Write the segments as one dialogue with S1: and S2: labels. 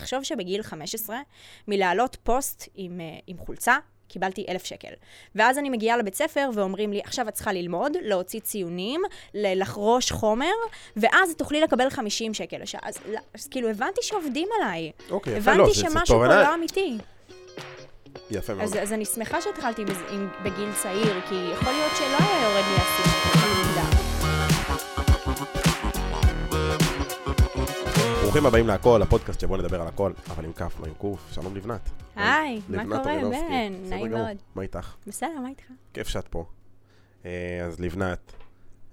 S1: תחשוב שבגיל 15, מלהעלות פוסט עם, אה, עם חולצה, קיבלתי אלף שקל. ואז אני מגיעה לבית ספר ואומרים לי, עכשיו את צריכה ללמוד, להוציא ציונים, לחרוש חומר, ואז תוכלי לקבל 50 שקל לשעה. אז, אז, אז כאילו הבנתי שעובדים עליי.
S2: אוקיי, יפה,
S1: הבנתי
S2: לא,
S1: שמשהו פה. לא אמיתי.
S2: יפה מאוד.
S1: אז, אז אני שמחה שהתחלתי בגיל צעיר, כי יכול להיות שלא היה יורד לי הסיום
S2: ברוכים הבאים להכל, הפודקאסט שבו נדבר על הכל, אבל עם כף, לא עם קוף. שלום לבנת.
S1: היי, מה קורה. בן?
S2: בסדר
S1: נעים. מאוד.
S2: מה איתך?
S1: בסדר, מה איתך?
S2: כיף שאת פה. אה, אז לבנת,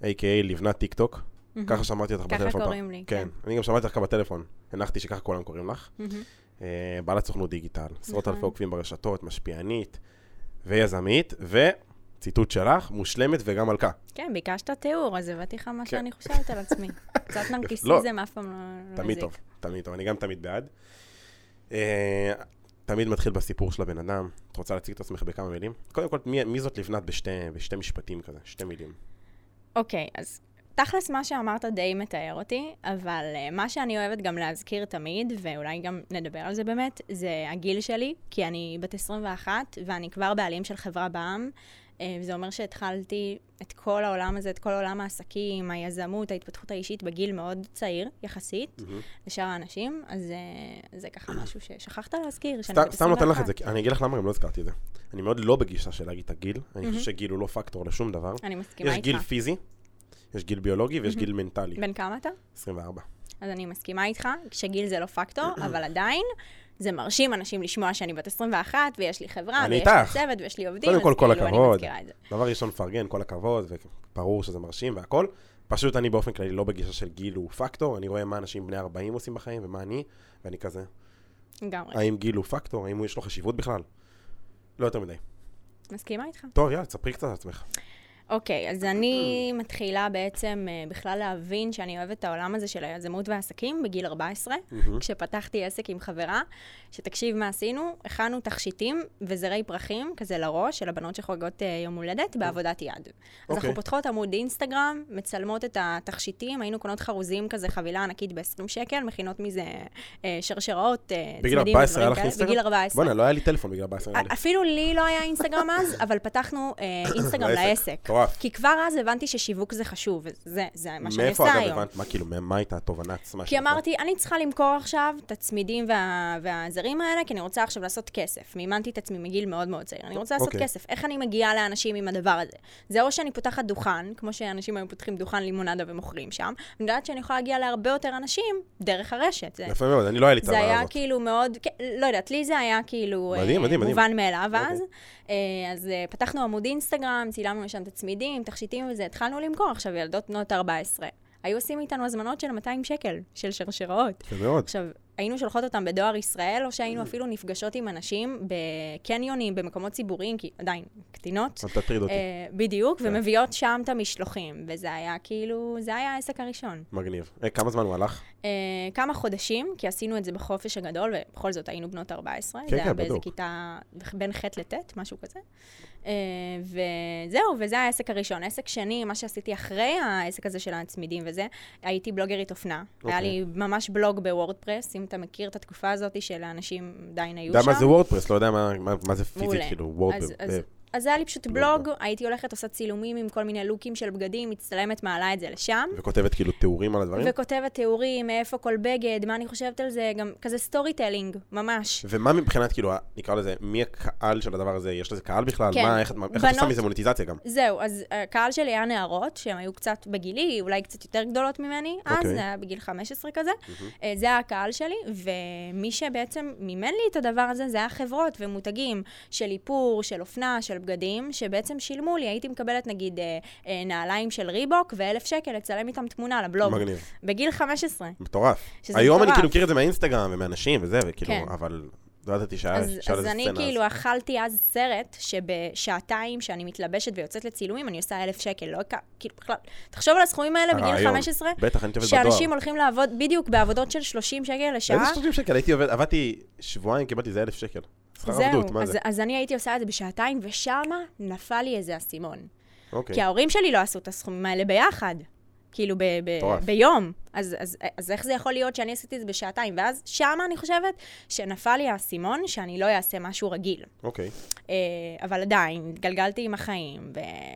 S2: a.k.a לבנת טיק טוק, ככה שמעתי אותך
S1: ככה
S2: בטלפון. פעם.
S1: קוראים לי,
S2: כן,
S1: כן.
S2: אני גם שמעתי אותך בטלפון. הנחתי שככה כולם קוראים לך. אה, בעלת סוכנות דיגיטל, עשרות
S1: נכון.
S2: אלפי עוקבים ברשתות, משפיענית ויזמית, וציטוט שלך, מושלמת וגם מלכה.
S1: כן, ביקשת תיאור, אז הבאתי לך מה
S2: כן.
S1: שאני חושבת על עצמי. קצת נרקיסיזם אף פעם לא לא
S2: תמיד
S1: מזיק.
S2: טוב, תמיד טוב, אני גם תמיד בעד. אה, תמיד מתחיל בסיפור של הבן אדם. את רוצה להציג את עצמך בכמה מילים? קודם כל, מי, מי זאת לבנת בשתי, בשתי משפטים כזה, שתי מילים?
S1: אוקיי, אז תכלס מה שאמרת די מתאר אותי, אבל uh, מה שאני אוהבת גם להזכיר תמיד, ואולי גם נדבר על זה באמת, זה הגיל שלי, כי אני בת 21, ואני כבר בעלים של חברה בע"מ. Uh, וזה אומר שהתחלתי את כל העולם הזה, את כל עולם העסקים, היזמות, ההתפתחות האישית בגיל מאוד צעיר, יחסית, לשאר האנשים, אז uh, זה ככה משהו ששכחת להזכיר, שאני בת
S2: סתם נותן לך
S1: 21.
S2: את זה, אני אגיד לך למה גם לא הזכרתי את זה. אני מאוד לא בגישה של להגיד את הגיל, אני חושב שגיל הוא לא פקטור לשום דבר.
S1: אני מסכימה
S2: יש
S1: איתך.
S2: גיל פיזי, יש גיל ביולוגי ויש גיל מנטלי.
S1: בן כמה אתה?
S2: 24.
S1: אז אני מסכימה איתך, שגיל זה לא פקטור, אבל עדיין, זה מרשים אנשים לשמוע שאני בת 21, ויש לי חברה,
S2: אני
S1: ויש לי. צוות, ויש לי עובדים,
S2: קודם כל,
S1: אז
S2: כל
S1: כאילו, אני
S2: הכבוד.
S1: מזכירה את זה.
S2: דבר ראשון, פרגן, כל הכבוד, וברור שזה מרשים והכל. פשוט אני באופן כללי לא בגישה של גיל הוא פקטור, אני רואה מה אנשים בני 40 עושים בחיים ומה אני, ואני כזה,
S1: לגמרי.
S2: האם גיל הוא פקטור? האם יש לו חשיבות בכלל? לא יותר מדי.
S1: מסכימה איתך.
S2: טוב, יאללה, תספרי קצת על עצמך.
S1: אוקיי, אז אני מתחילה בעצם אה, בכלל להבין שאני אוהבת את העולם הזה של היזמות והעסקים בגיל 14, כשפתחתי עסק עם חברה, שתקשיב מה עשינו, הכנו תכשיטים וזרי פרחים, כזה לראש, של הבנות שחוגגות אה, יום הולדת, בעבודת יד. אז
S2: אוקיי.
S1: אנחנו פותחות עמוד אינסטגרם, מצלמות את התכשיטים, היינו קונות חרוזים כזה, חבילה ענקית ב-20 שקל, מכינות מזה אה, שרשראות,
S2: בגיל
S1: צמדים
S2: 14 היה
S1: ודברים כאלה. בגיל 14.
S2: בוא'נה, לא היה לי טלפון בגיל 14 נראה לי.
S1: אפילו לי לא היה אינסטגרם אז, אבל פתחנו אינסטגרם
S2: לעסק. מטורף.
S1: כי כבר אז הבנתי ששיווק זה חשוב, וזה זה מה שאני
S2: מאיפה
S1: עושה
S2: אגב
S1: היום.
S2: הבנת, מה כאילו, מה הייתה התובנה עצמה
S1: כי? אמרתי, אני צריכה למכור עכשיו את הצמידים וה, והזרים האלה, כי אני רוצה עכשיו לעשות כסף. מימנתי את עצמי מגיל מאוד מאוד צעיר. אני רוצה לעשות
S2: אוקיי.
S1: כסף. איך אני מגיעה לאנשים עם הדבר הזה? זה או שאני פותחת דוכן, כמו שאנשים היום פותחים דוכן לימונדה ומוכרים שם, אני יודעת שאני יכולה להגיע להרבה יותר אנשים דרך הרשת.
S2: יפה מאוד, אני לא היה לי את
S1: זה היה. כאילו מאוד, כן, לא יודעת, לי זה היה כאילו
S2: מדהים,
S1: אה,
S2: מדהים, מדהים.
S1: מובן מאליו אז.
S2: אוקיי.
S1: אה, אז אה, פתחנו עמוד אינסטגרם, צילמנו לשם את הצמידים, תכשיטים וזה, התחלנו למכור. עכשיו, ילדות בנות 14, היו עושים איתנו הזמנות של 200 שקל, של שרשראות.
S2: יפה מאוד.
S1: עכשיו, היינו שולחות אותם בדואר ישראל, או שהיינו אפילו נפגשות עם אנשים בקניונים, במקומות ציבוריים, כי עדיין, קטינות.
S2: אל תטריד אותי.
S1: אה, בדיוק,
S2: כן.
S1: ומביאות שם את המשלוחים, וזה היה כאילו, זה היה העסק הראשון.
S2: מגניב. אה, כמה זמן הוא הלך?
S1: Uh, כמה חודשים, כי עשינו את זה בחופש הגדול, ובכל זאת היינו בנות 14.
S2: כן,
S1: זה היה
S2: כן,
S1: באיזה
S2: בדיוק.
S1: כיתה, בין ח' לט', משהו כזה. וזהו, וזה העסק הראשון. עסק שני, מה שעשיתי אחרי העסק הזה של הצמידים וזה, הייתי בלוגרית אופנה. היה
S2: אוקיי.
S1: לי ממש בלוג בוורדפרס, אם אתה מכיר את התקופה הזאת של האנשים עדיין היו
S2: יודע
S1: שם.
S2: מה זה WordPress, לא יודע מה- מה מה זה פיזית. כאילו, וורד...
S1: אז, אז,
S2: ב-
S1: אז היה לי פשוט
S2: בלוג.
S1: בלוג, הייתי הולכת, עושה צילומים עם כל מיני לוקים של בגדים, מצטלמת, מעלה את זה לשם.
S2: וכותבת כאילו תיאורים על הדברים?
S1: וכותבת תיאורים, מאיפה כל בגד, מה אני חושבת על זה, גם כזה storytelling, ממש.
S2: ומה מבחינת, כאילו, נקרא לזה, מי הקהל של הדבר הזה? יש לזה קהל בכלל?
S1: כן.
S2: מה, איך את איך את עושה
S1: בנות-
S2: מזה מוניטיזציה גם?
S1: זהו, אז הקהל שלי היה נערות, שהן היו קצת בגילי, אולי קצת יותר גדולות ממני, אז
S2: אוקיי.
S1: זה היה בגיל 15 כזה. אה, זה היה הקהל שלי, ומי שבעצם מימן לי את הדבר הזה, זה היה חברות ומותגים של איפור, של אופנה, של בגדים, שבעצם שילמו לי, הייתי מקבלת נגיד אה, אה, נעליים של ריבוק, ואלף שקל לצלם איתם תמונה לבלוג.
S2: מגניב.
S1: בגיל 15.
S2: מטורף. היום אני
S1: מטורף.
S2: כאילו מכיר את זה מהאינסטגרם ומאנשים וזה, וכאילו,
S1: כן.
S2: אבל לא ידעתי שהיה
S1: אז,
S2: שהיה
S1: אז אני
S2: סצנה אז.
S1: כאילו אכלתי אז סרט שבשעתיים שאני מתלבשת ויוצאת לצילומים, אני עושה אלף שקל, לא כאילו בכלל, תחשוב על הסכומים האלה בגיל
S2: הרעיון.
S1: 15,
S2: בטח, אני עובד בדואר.
S1: שאנשים הולכים לעבוד בדיוק בעבודות של 30 שקל לשעה.
S2: איזה 30 שקל? הייתי עובד, עבדתי שבועיים, קיבלתי איזה אלף שקל. שכר עבדות, מה
S1: אז,
S2: זה?
S1: אז אני הייתי עושה את זה בשעתיים, ושמה נפל לי איזה אסימון.
S2: אוקיי.
S1: כי ההורים שלי לא עשו את הסכומים האלה ביחד. כאילו ב- ב-. ביום. אז, אז, אז איך זה יכול להיות שאני עשיתי את זה בשעתיים? ואז שמה אני חושבת שנפל לי האסימון שאני לא אעשה משהו רגיל.
S2: אוקיי.
S1: אה, אבל עדיין, התגלגלתי עם החיים,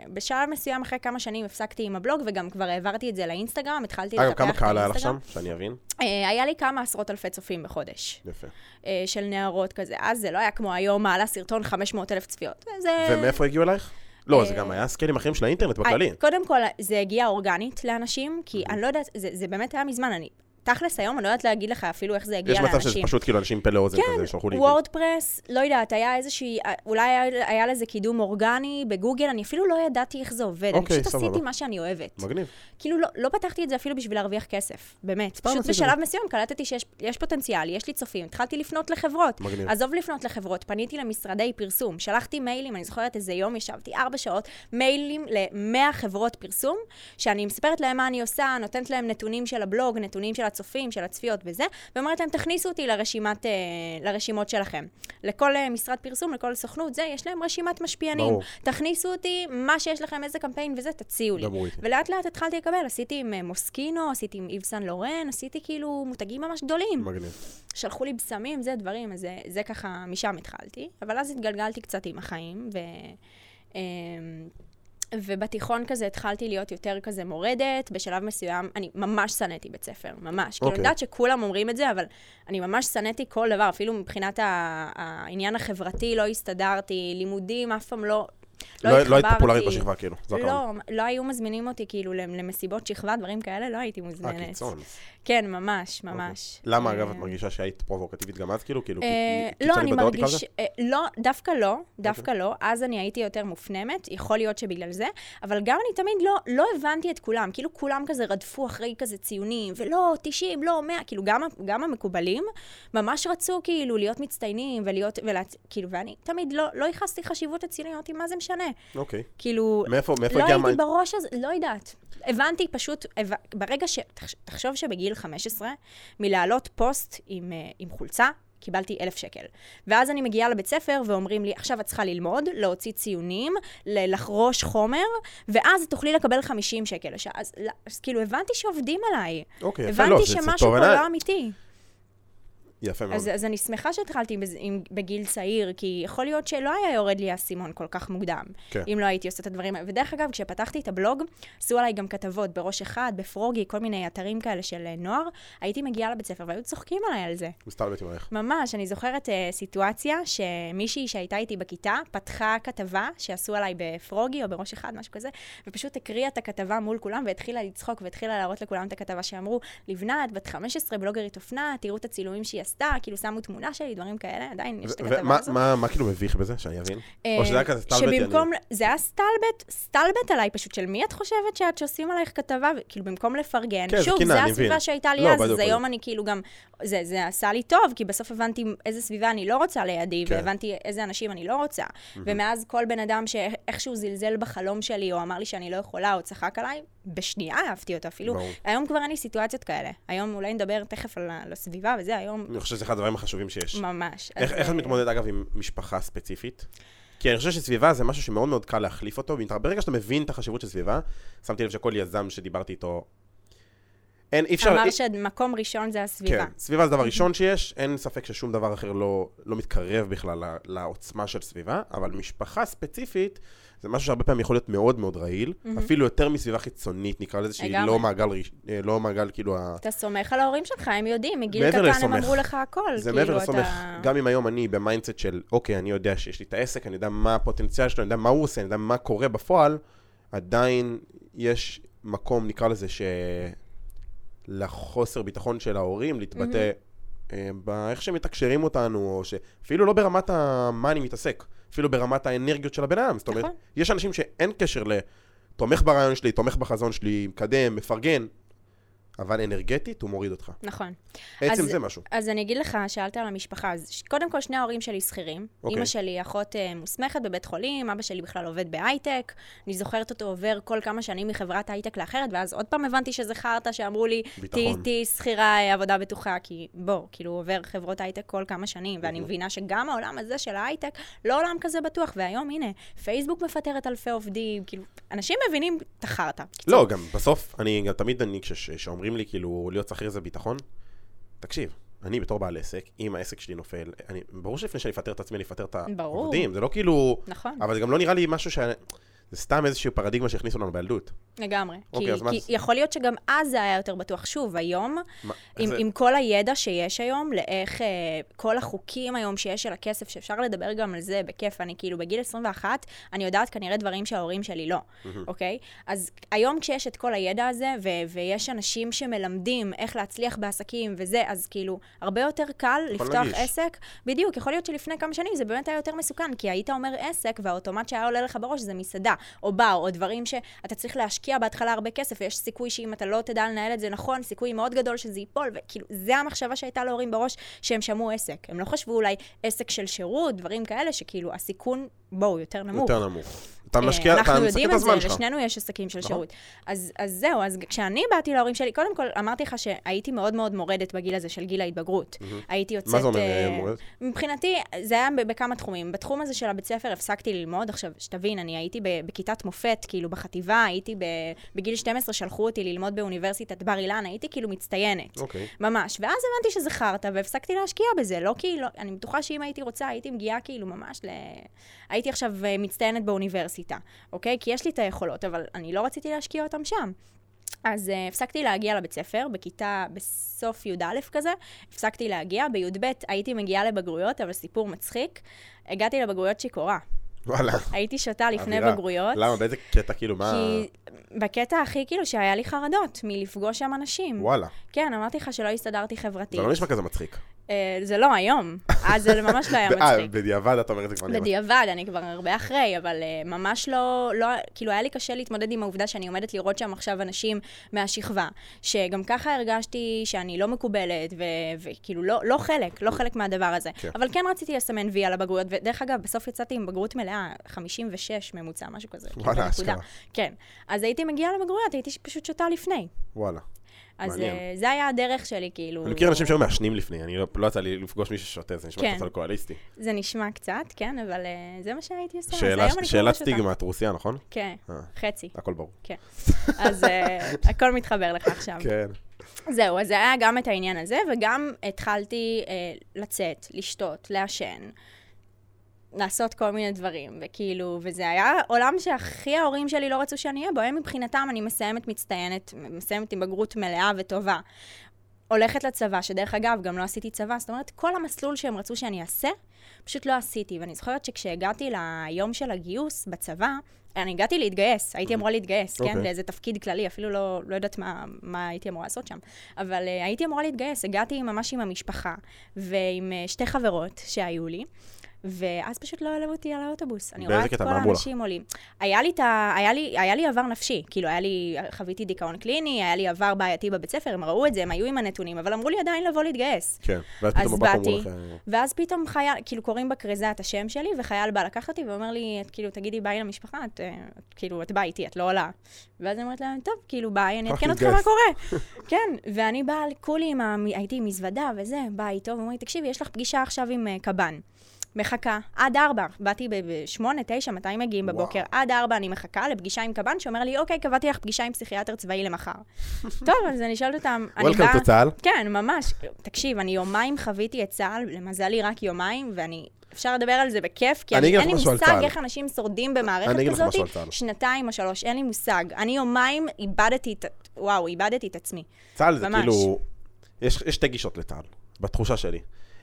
S1: ובשלב מסוים, אחרי כמה שנים, הפסקתי עם הבלוג, וגם כבר העברתי את זה לאינסטגרם, התחלתי לטפח את האינסטגרם.
S2: כמה קהל היה לך שם? שאני אבין.
S1: אה, היה לי כמה עשרות אלפי צופים בחודש,
S2: יפה.
S1: אה, של נערות כזה. אז זה לא היה כמו היום, מעלה סרטון 500 אלף צפיות. זה...
S2: ומאיפה הגיעו אלייך? לא, זה
S1: אה,
S2: גם היה סקיילים אחרים של האינטרנט בכללי.
S1: אה, קודם כל, זה הגיע אורגנית לאנשים, כי אני לא יודעת, זה, זה באמת היה מזמן, אני... תכלס היום, אני לא יודעת להגיד לך אפילו איך זה הגיע
S2: יש
S1: לאנשים.
S2: מצב שזה פשוט כאילו אנשים פה לאוזן כזה, שלחו לי. כאילו.
S1: וורדפרס, לא יודעת, היה איזושהי, אולי היה, היה לזה קידום אורגני בגוגל, אני אפילו לא ידעתי איך זה עובד.
S2: אוקיי,
S1: אני פשוט
S2: סבבה.
S1: עשיתי מה שאני אוהבת.
S2: מגניב.
S1: כאילו, לא, לא פתחתי את זה אפילו בשביל להרוויח כסף, באמת. פשוט בשלב מסוים קלטתי שיש יש פוטנציאל, יש לי צופים, התחלתי לפנות לחברות.
S2: מגניב.
S1: עזוב לפנות לחברות, פניתי למשרדי פרסום, שלחתי מיילים, אני זוכרת איזה יום ישבתי ארבע שעות, מיילים ל-100 חברות פרסום, שאני מספרת להם מה אני עושה, נותנת להם נתונים של הבלוג, נתונים של הצופים, של הצפיות וזה, ואומרת להם, תכניסו אותי לרשימת, אה, לרשימות שלכם. לכל אה, משרד פרסום, לכל סוכנות, זה, יש להם רשימת משפיענים.
S2: ברור.
S1: תכניסו אותי, מה שיש לכם, איזה קמפיין וזה, תציעו לי. ולאט לאט התחלתי לקבל, עשיתי עם אה, מוסקינו, עשיתי עם איב סן לורן, עשיתי כאילו מותגים ממש גדולים.
S2: מגניב.
S1: שלחו לי בשמים, זה דברים, אז זה, זה ככה, משם התחלתי. אבל אז התגלגלתי קצת עם החיים, ו... ובתיכון כזה התחלתי להיות יותר כזה מורדת, בשלב מסוים, אני ממש שנאתי בית ספר, ממש. כאילו, אני
S2: אוקיי.
S1: יודעת שכולם אומרים את זה, אבל אני ממש שנאתי כל דבר, אפילו מבחינת העניין החברתי לא הסתדרתי, לימודים אף פעם לא... לא,
S2: לא לא היית. פופולרית בשכבה, כאילו.
S1: לא, לא היו מזמינים אותי כאילו למסיבות שכבה, דברים כאלה, לא הייתי
S2: אה,
S1: מוזמנת.
S2: קיצון.
S1: כן, ממש, ממש.
S2: אוקיי. למה, אגב,
S1: אה,
S2: את מרגישה שהיית פרובוקטיבית גם אז, כאילו? כאילו,
S1: אה, לא, אני מרגיש... אה, לא, דווקא לא, דווקא לא. אז אני הייתי יותר מופנמת, יכול להיות שבגלל זה, אבל גם אני תמיד לא, לא הבנתי את כולם. כאילו כולם כזה רדפו אחרי כזה ציונים, ולא, 90, לא, 100, כאילו גם, גם המקובלים ממש רצו כאילו להיות מצטיינים ולהיות, ולהצ... כאילו, ואני תמיד לא, לא ייחסתי חשיבות לציונים, אמרתי, מה זה משנה?
S2: אוקיי.
S1: כאילו,
S2: מאיפה מאיפה
S1: לא. הייתי בראש הזה, לא יודעת. הבנתי פשוט, הבנ... ברגע ש... תחש- תחשוב שבגיל 15, מלהעלות פוסט עם, אה, עם חולצה, קיבלתי אלף שקל. ואז אני מגיעה לבית ספר ואומרים לי, עכשיו את צריכה ללמוד, להוציא ציונים, לחרוש חומר, ואז תוכלי לקבל 50 שקל לשעה. אז, אז, אז כאילו הבנתי שעובדים עליי.
S2: אוקיי, יפה, לא,
S1: הבנתי
S2: זה- זה
S1: שמשהו
S2: טוב
S1: פה
S2: בעיניי.
S1: לא אמיתי.
S2: יפה מאוד.
S1: אז, אז אני שמחה שהתחלתי עם, בגיל צעיר, כי יכול להיות שלא היה יורד לי האסימון כל כך מוקדם,
S2: כן.
S1: אם לא הייתי עושה את הדברים האלה. ודרך אגב, כשפתחתי את הבלוג, עשו עליי גם כתבות בראש אחד, בפרוגי, כל מיני אתרים כאלה של אה, נוער. הייתי מגיעה לבית ספר והיו צוחקים עליי על זה.
S2: מסתלבט עמך.
S1: ממש, אני זוכרת uh, סיטואציה שמישהי שהייתה איתי בכיתה פתחה כתבה שעשו עליי בפרוגי או בראש אחד, משהו כזה, ופשוט הקריאה את הכתבה מול כולם והתחילה לצחוק והתחילה להראות לכולם את הכתבה שאמרו, לבנת, בת 15, בלוגרית אופנה, תראו את הצילומים שהיא עשתה, כאילו שמו תמונה שלי, דברים כאלה, עדיין יש את הכתבה הזאת.
S2: מה- מה כאילו מביך בזה, שאני אבין? או שזה היה כזה סטלבט,
S1: אה, שבמקום, זה היה סטלבט, סטלבט עליי פשוט, של מי את חושבת שאת שעושים עלייך כתבה, כאילו במקום לפרגן,
S2: כן,
S1: שוב, זה
S2: אני
S1: הסביבה
S2: מבין.
S1: שהייתה לי
S2: לא,
S1: אז, אז היום. אני כאילו גם, זה, זה עשה לי טוב, כי בסוף הבנתי איזה סביבה אני לא רוצה לידי,
S2: כן.
S1: והבנתי איזה אנשים אני לא רוצה. ומאז כל בן אדם שאיכשהו זלזל בחלום שלי, או אמר לי שאני לא יכולה, או צחק עליי, בשנייה אהבתי אותו, אפילו,
S2: ברור.
S1: היום כבר אין לי סיטואציות כאלה. היום אולי נדבר תכף על הסביבה וזה, היום
S2: אני חושב שזה אחד הדברים החשובים שיש.
S1: ממש.
S2: איך
S1: אז,
S2: איך את
S1: אה,
S2: מתמודדת, אגב, עם משפחה ספציפית? כי אני חושב שסביבה זה משהו שמאוד מאוד קל להחליף אותו, וברגע שאתה מבין את החשיבות של סביבה, שמתי לב שכל יזם שדיברתי איתו, אין, אי אפשר...
S1: אמר שמקום ראשון זה הסביבה.
S2: כן, סביבה זה דבר ראשון שיש, אין ספק ששום דבר אחר לא, לא מתקרב בכלל לעוצמה של סביבה, אבל משפחה ספציפית, זה משהו שהרבה פעמים יכול להיות מאוד מאוד רעיל, אפילו יותר מסביבה חיצונית, נקרא לזה, שהיא. לא מעגל, אה, לא מעגל כאילו ה...
S1: אתה סומך על ההורים שלך, הם יודעים, מגיל קטן הם
S2: לסומך.
S1: אמרו לך הכל.
S2: זה
S1: כאילו,
S2: מעבר לסומך,
S1: אתה...
S2: גם אם היום אני ב mindset של, אוקיי, אני יודע שיש לי את העסק, אני יודע מה הפוטנציאל שלו, אני יודע מה הוא עושה, אני יודע מה קורה בפועל, עדיין יש מקום, נקרא לזה, ש... לחוסר ביטחון של ההורים להתבטא אה, באיך שהם מתקשרים אותנו, או שאפילו לא ברמת ה... מה אני מתעסק, אפילו ברמת האנרגיות של הבן אדם. זאת אומרת,
S1: נכון.
S2: יש אנשים שאין קשר ל... תומך ברעיון שלי, תומך בחזון שלי, מקדם, מפרגן, אבל אנרגטית הוא מוריד אותך.
S1: נכון.
S2: עצם
S1: אז-
S2: זה משהו.
S1: אז אני אגיד לך, שאלת על המשפחה, אז קודם כל שני ההורים שלי שכירים.
S2: אוקיי.
S1: אימא שלי אחות אה, מוסמכת בבית חולים, אבא שלי בכלל עובד בהייטק. אני זוכרת אותו עובר כל כמה שנים מחברת הייטק לאחרת, ואז עוד פעם הבנתי שזה חרטא שאמרו לי. תהיי שכירה אה, עבודה בטוחה, כי בוא, כאילו הוא עובר חברות הייטק כל כמה שנים, ואני מבינה שגם העולם הזה של ההייטק לא עולם כזה בטוח, והיום הנה, פייסבוק מפטרת אלפי עובדים, כאילו, אנשים מבינים את החרטא.
S2: לא, גם בסוף, אני גם תמיד, אני, כש- כשאומרים לי כאילו להיות שכיר זה ביטחון, תקשיב, אני בתור בעל עסק, אם העסק שלי נופל, אני, ברור שלפני שאני אפטר את עצמי, אני אפטר את. העובדים, זה לא כאילו...
S1: נכון.
S2: אבל זה גם לא נראה לי משהו ש... זה סתם איזושהי פרדיגמה שהכניסו לנו בילדות.
S1: לגמרי.
S2: אוקיי,
S1: כי,
S2: מה
S1: כי
S2: זה?
S1: יכול להיות שגם אז זה היה יותר בטוח. שוב, היום,
S2: מה,
S1: עם,
S2: זה-
S1: עם כל הידע שיש היום, לאיך אה, כל החוקים היום שיש של הכסף, שאפשר לדבר גם על זה בכיף, אני כאילו בגיל 21, אני יודעת כנראה דברים שההורים שלי לא, אוקיי? אז היום כשיש את כל הידע הזה, ו- ויש אנשים שמלמדים איך להצליח בעסקים וזה, אז כאילו, הרבה יותר קל לפתוח
S2: נגיש.
S1: עסק. בדיוק, יכול להיות שלפני כמה שנים זה באמת היה יותר מסוכן, כי היית אומר עסק, והאוטומט שהיה עולה לך בראש זה מסעדה, או בר, או דברים שאתה צריך להשקיע בהתחלה הרבה כסף, ויש סיכוי שאם אתה לא תדע לנהל את זה נכון, סיכוי מאוד גדול שזה ייפול, וכאילו, זה המחשבה שהייתה להורים בראש, שהם שמעו עסק. הם לא חשבו אולי עסק של שירות, דברים כאלה, שכאילו, הסיכון, בואו, יותר נמוך.
S2: יותר נמוך. אתה
S1: אה,
S2: משקיע, אתה
S1: אנחנו
S2: מסתכל
S1: יודעים
S2: את
S1: את זה,
S2: הזמן שלך.
S1: לשנינו יש עסקים של
S2: נכון.
S1: שירות. אז, אז זהו, אז כשאני באתי להורים שלי, קודם כל, אמרתי לך שהייתי מאוד מאוד מורדת בגיל הזה של גיל ההתבגרות. הייתי יוצאת...
S2: מה זה אומר,
S1: אה,
S2: אה, מורדת?
S1: מבחינתי, זה היה בכמה תחומים. בתחום הזה של הבית ספר הפסקתי ללמוד. עכשיו, שתבין, אני הייתי בכיתת מופת, כאילו בחטיבה, הייתי בגיל 12, שלחו אותי ללמוד באוניברסיטת בר אילן, הייתי כאילו מצטיינת.
S2: אוקיי.
S1: ממש. ואז הבנתי שזה חרטא, והפסקתי להשקיע בזה. לא כאילו, אני בטוחה שאם הייתי רוצה, הייתי מגיעה כאילו ממש ל... הייתי עכשיו מצטיינת באוניברסיטה, אוקיי? כי יש לי את היכולות, אבל אני לא רציתי להשקיע אותם שם. אז uh, הפסקתי להגיע לבית ספר, בכיתה, בסוף י"א כזה, הפסקתי להגיע. בי"ב הייתי מגיעה לבגרויות, אבל סיפור מצחיק. הגעתי לבגרויות שיכורה.
S2: וואלה.
S1: הייתי שותה לפני
S2: אווירה.
S1: בגרויות.
S2: למה? באיזה קטע, כאילו, מה...
S1: כי בקטע הכי כאילו שהיה לי חרדות מלפגוש שם אנשים.
S2: וואלה.
S1: כן, אמרתי לך שלא הסתדרתי חברתית.
S2: זה לא נשמע כזה מצחיק.
S1: אה, זה לא היום, אז זה ממש לא היה
S2: אה,
S1: מצחיק.
S2: בדיעבד אתה אומר את זה כבר.
S1: בדיעבד, אני כבר הרבה אחרי, אבל ממש לא, לא, כאילו היה לי קשה להתמודד עם העובדה שאני עומדת לראות שם עכשיו אנשים מהשכבה, שגם ככה הרגשתי שאני לא מקובלת, וכאילו לא, לא חלק, לא חלק מהדבר הזה.
S2: כן.
S1: אבל כן רציתי לסמן וי על הבגרויות, ודרך אגב, בסוף יצאתי עם בגרות מלאה, 56 ממוצע, משהו כזה. כאילו,
S2: וואלה. אשכרה.
S1: כן. אז הייתי מגיעה לבגרויות, הייתי פשוט שותה לפני.
S2: וואלה.
S1: אז
S2: מעניין.
S1: אה, זה היה הדרך שלי, כאילו...
S2: אני מכיר אנשים שהיו מעשנים לפני, אני לא לא יצא לי לפגוש מישהו ששותה, זה נשמע
S1: כן.
S2: קצת אלכוהוליסטי.
S1: זה נשמע קצת, כן, אבל אה, זה מה שהייתי עושה.
S2: שאלה-
S1: כבר
S2: שאלת. סטיגמה, את רוסיה, נכון?
S1: כן,
S2: אה.
S1: חצי.
S2: הכל ברור.
S1: כן. אז אה, הכל מתחבר לך עכשיו.
S2: כן.
S1: זהו, אז זה היה גם את העניין הזה, וגם התחלתי אה, לצאת, לשתות, לעשן, לעשות כל מיני דברים, וכאילו, וזה היה עולם שהכי ההורים שלי לא רצו שאני אהיה בו, הם מבחינתם, אני מסיימת מצטיינת, מסיימת עם בגרות מלאה וטובה. הולכת לצבא, שדרך אגב, גם לא עשיתי צבא, זאת אומרת, כל המסלול שהם רצו שאני אעשה, פשוט לא עשיתי. ואני זוכרת שכשהגעתי ליום של הגיוס בצבא, אני הגעתי להתגייס, הייתי אמורה להתגייס,
S2: אוקיי.
S1: כן? לאיזה תפקיד כללי, אפילו לא, לא יודעת מה, מה הייתי אמורה לעשות שם. אבל uh, הייתי אמורה להתגייס, הגעתי ממש עם המשפחה, ועם uh, שתי חברות שהיו לי. ואז פשוט לא העלו אותי על האוטובוס. אני רואה את? כל? האנשים עולים. היה לי, ה... היה, לי, היה לי עבר נפשי, כאילו, היה לי, חוויתי דיכאון קליני, היה לי עבר בעייתי בבית ספר, הם ראו את זה, הם היו עם הנתונים, אבל אמרו לי עדיין לבוא להתגייס.
S2: כן. ואז
S1: אז
S2: פתאום בבקו"ם אמרו לך...
S1: ואז פתאום חייל, כאילו קוראים בכריזה את השם שלי, וחייל בא לקחת אותי ואומר לי, את כאילו, תגידי ביי למשפחה, את אה, את כאילו, את באה איתי, את לא עולה. ואז אני אומרת להם, טוב, כאילו, ביי, אני אעדכן אותך מה
S2: להתגייס."
S1: קורה. כן, ואני באה כולי עם ה... הייתי עם מזוודה וזה, באה איתו, ואומר לי, תקשיבי, יש לך פגישה עכשיו עם אה, קב"ן. מחכה, עד ארבע, באתי בשמונה, תשע, מתי מגיעים
S2: וואו.
S1: בבוקר? עד ארבע אני מחכה לפגישה עם קב"ן, שאומר לי, אוקיי, קבעתי לך פגישה עם פסיכיאטר צבאי למחר. טוב, אז אני שואלת אותם, אני
S2: Welcome to צה"ל.
S1: כן, ממש. תקשיב, אני יומיים חוויתי את צה"ל, למזלי רק יומיים, ואני... אפשר לדבר על זה בכיף, כי
S2: אני
S1: אני, אין לי מושג
S2: צה"ל.
S1: איך אנשים שורדים במערכת כזאת,
S2: משהו על צה"ל.
S1: שנתיים או שלוש, אין לי מושג. אני יומיים איבדתי את... וואו, איבדתי את עצמי.
S2: צה"ל זה
S1: ממש.
S2: כאילו... יש יש שתי גישות לצה"ל, בתחושה שלי.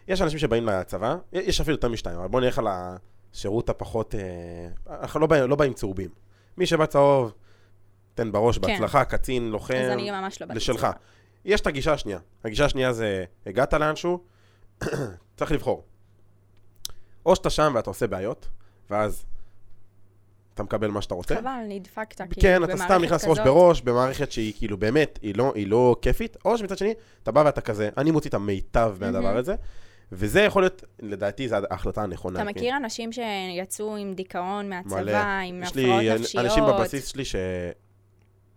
S2: יש אנשים שבאים לצבא, יש אפילו יותר משתיים, אבל בואו נלך על השירות הפחות... אה, אנחנו לא באים- לא באים צהובים. מי שבא צהוב, תן בראש,
S1: כן.
S2: בהצלחה, קצין, לוחם,
S1: אז אני ממש לא באתי
S2: לשלך.
S1: לצבא.
S2: יש את הגישה השנייה. הגישה השנייה זה, הגעת לאנשהו, צריך לבחור. או שאתה שם ואתה עושה בעיות, ואז אתה מקבל מה שאתה רוצה.
S1: חבל, נדפקת, כאילו,
S2: כן, אתה סתם נכנס ראש. בראש במערכת שהיא כאילו באמת, היא לא, היא לא כיפית, או שמצד שני, אתה בא ואתה כזה, אני מוציא את המיטב מהדבר. הזה, וזה יכול להיות, לדעתי, זו ההחלטה הנכונה.
S1: אתה
S2: כי-
S1: מכיר אנשים שיצאו עם דיכאון
S2: מלא.
S1: מהצבא, עם
S2: יש
S1: הפרעות
S2: לי
S1: נפשיות?
S2: אנשים בבסיס שלי ש...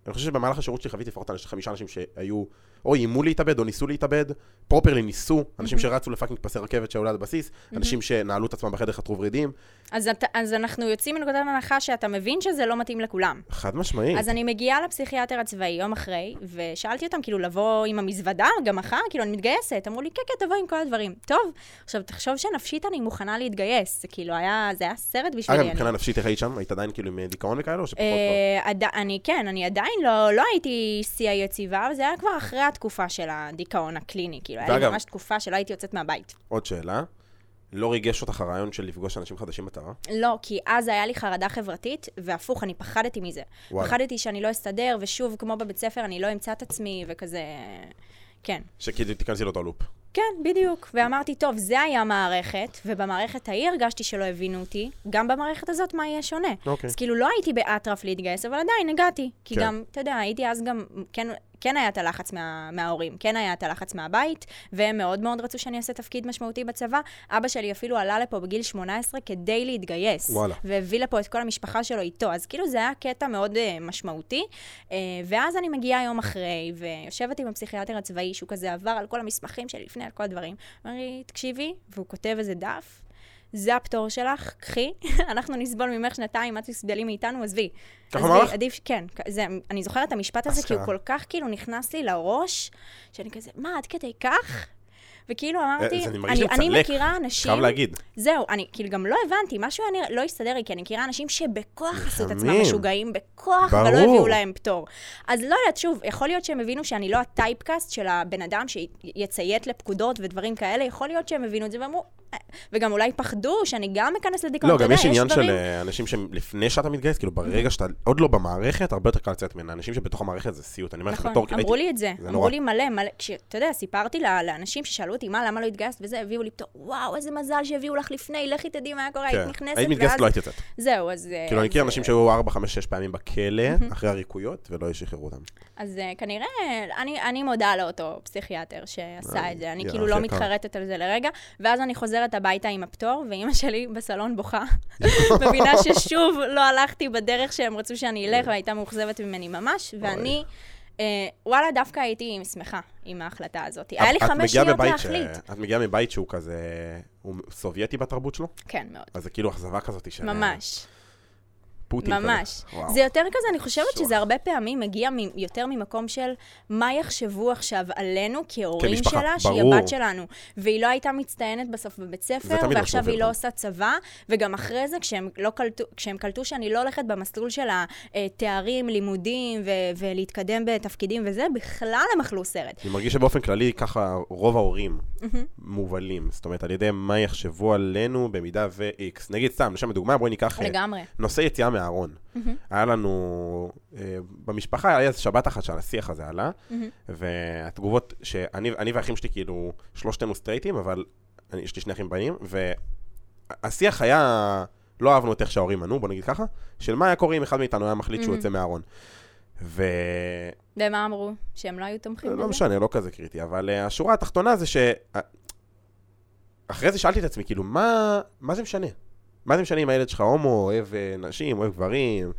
S2: אני חושב שבמהלך השירות שלי חוויתי לפחות חמישה אנשים שהיו, או איימו להתאבד, או ניסו להתאבד, פרופרלי ניסו, אנשים
S1: מהמם.
S2: שרצו לפאקינג פסי רכבת שעולה לבסיס, אנשים שנעלו את עצמם בחדר חטרו ורידים,
S1: אז, אתה, אז אנחנו יוצאים מנקודת הנחה שאתה מבין שזה לא מתאים לכולם.
S2: חד משמעית.
S1: אז אני מגיעה לפסיכיאטר הצבאי יום אחרי, ושאלתי אותם, כאילו, לבוא עם המזוודה, גם מחר, כאילו, אני מתגייסת. אמרו לי, כן, כן, תבואי עם כל הדברים. טוב, עכשיו, תחשוב שנפשית אני מוכנה להתגייס. זה כאילו היה, זה היה סרט בשבילי.
S2: אגב,
S1: אני-
S2: מבחינה נפשית, איך היית שם? היית עדיין כאילו עם דיכאון וכאלה, או שפחות?
S1: אה, עד, אני, כן, אני עדיין לא, לא הייתי שיא היציבה, אבל זה היה כבר אחרי התקופה של הדיכאון הקליני. כאילו, היה לי
S2: ואגב-
S1: ממש תקופה שלא הייתי יוצאת מהבית.
S2: עוד שאלה, לא ריגש אותך הרעיון של לפגוש אנשים חדשים בצבא?
S1: לא, כי אז היה לי חרדה חברתית, והפוך, אני פחדתי מזה.
S2: וואלה.
S1: פחדתי שאני לא אסתדר, ושוב, כמו בבית ספר, אני לא אמצא את עצמי, וכזה... כן.
S2: שכאילו תיכנסי לאותו לופ.
S1: כן, בדיוק. ואמרתי, טוב, זה היה מערכת, ובמערכת ההיא הרגשתי שלא הבינו אותי, גם במערכת הזאת מה יהיה שונה.
S2: אוקיי.
S1: אז כאילו לא הייתי באטרף להתגייס, אבל עדיין הגעתי. כי
S2: כן.
S1: גם, אתה יודע, הייתי אז גם, כן, כן היה את הלחץ מה, מההורים, כן היה את הלחץ מהבית, והם מאוד מאוד רצו שאני אעשה תפקיד משמעותי בצבא. אבא שלי אפילו עלה לפה בגיל 18 כדי להתגייס.
S2: וואלה.
S1: והביא לפה את כל המשפחה שלו איתו. אז כאילו זה היה קטע מאוד uh, משמעותי. Uh, ואז אני מגיעה יום אחרי, ויושבת עם הפסיכיאטר הצבאי, שהוא כזה עבר על כל המסמכים שלי לפני, על כל הדברים. אומר לי, תקשיבי, והוא כותב איזה דף. זה הפטור שלך, קחי, אנחנו נסבול ממך שנתיים, את תסבלי מאיתנו, עזבי.
S2: ככה אמר לך?
S1: עדיף, כן, זה, אני זוכרת את המשפט הזה, כי הוא. כל כך כאילו נכנס לי לראש, שאני כזה, מה, עד כדי כך? וכאילו אמרתי,
S2: זה אני
S1: אני, אני מכירה אנשים...
S2: חייב להגיד.
S1: זהו, אני כאילו גם לא הבנתי, משהו נראה, לא הסתדר לי, כי אני מכירה אנשים שבכוח עשו את עצמם. משוגעים, בכוח,
S2: ברור.
S1: ולא הביאו להם פטור. אז לא יודעת, שוב, יכול להיות שהם הבינו שאני לא הטייפקאסט של הבן אדם שיציית לפקודות ודברים כאלה, יכול להיות שהם הבינו את זה ואמרו, "אה", וגם אולי פחדו שאני גם אכנס לדיכאון,
S2: לא,
S1: אתה
S2: גם יש עניין של אה, אנשים שהם לפני שאתה מתגייס, כאילו ברגע שאתה עוד לא במערכת, הרבה יותר קל לצאת ממנה. אנשים שבתוך המערכת זה סיוט. אני אומר לך
S1: נכון,
S2: בתור...
S1: אמרו
S2: הייתי-
S1: לי את זה, אמרו. לי מלא, מלא, כשאתה יודע, סיפרתי לאנשים ששאלו אותי, מה, למה לא התגייסת וזה, הביאו לי פטור, וואו, איזה מזל שהביאו לך לפני, לכי תדעי מה קורה, היית
S2: כן.
S1: נכנסת,
S2: היית מתגייסת, לא הייתי יוצאת.
S1: זהו, אז...
S2: כאילו, אני מכיר אנשים שהיו 4, 5, 6 פעמים בכלא, אחרי הריקויות, ולא שחררו אותם.
S1: אז כנראה, אני, מודה לאותו פסיכיאטר שעשה
S2: אה,
S1: את זה. אני כאילו לא. מתחרטת על זה לרגע. ואז אני חוזרת הביתה עם הפטור, ואימא שלי בסלון בוכה. מבינה ששוב לא הלכתי בדרך שהם רצו שאני אלך, והייתה מאוכזבת ממני ממש. ואני, uh, וואלה, דווקא הייתי שמחה עם ההחלטה הזאת. היה לי חמש שניות
S2: בבית ש-
S1: להחליט.
S2: את מגיעה מבית שהוא כזה... הוא סובייטי בתרבות שלו?
S1: כן, מאוד.
S2: אז זה כאילו אכזבה כזאת של...
S1: ממש.
S2: פוטין כזה.
S1: ממש.
S2: וואו.
S1: זה יותר כזה, אני חושבת
S2: שוח.
S1: שזה הרבה פעמים מגיע מ- יותר ממקום של מה יחשבו עכשיו עלינו כהורים
S2: כמשפחה,
S1: שלה, שהיא
S2: ברור.
S1: הבת שלנו. והיא לא הייתה מצטיינת בסוף בבית ספר, ועכשיו היא לא. עושה צבא, וגם אחרי זה, כשהם, לא קלטו, כשהם קלטו שאני לא הולכת במסלול של התארים, לימודים, ו- ולהתקדם בתפקידים וזה, בכלל הם אכלו סרט.
S2: אני מרגיש שבאופן כללי ככה רוב ההורים מובלים. זאת אומרת, על ידי מה יחשבו עלינו במידה ו-X. נגיד סתם, לשם הדוגמה, בואי ניקח... אה,
S1: לגמרי.
S2: נושא יציאה מהארון. היה לנו, אה, במשפחה היה איזה שבת אחת שהשיח הזה עלה, והתגובות שאני אני והאחים שלי כאילו, שלושתנו סטרייטים, אבל אני, יש לי שני אחים בנים, והשיח היה, לא אהבנו את איך שההורים ענו, בוא נגיד ככה, של מה היה קורה אם אחד מאיתנו היה מחליט שהוא יוצא מהארון. ו...
S1: ומה אמרו? שהם לא היו תומכים בזה?
S2: לא משנה, לא כזה קריטי, אבל uh, השורה התחתונה זה ש... אחרי זה שאלתי את עצמי, כאילו, מה, מה זה משנה? מה זה משנה אם הילד שלך הומו, אוהב אה, נשים, אוהב גברים,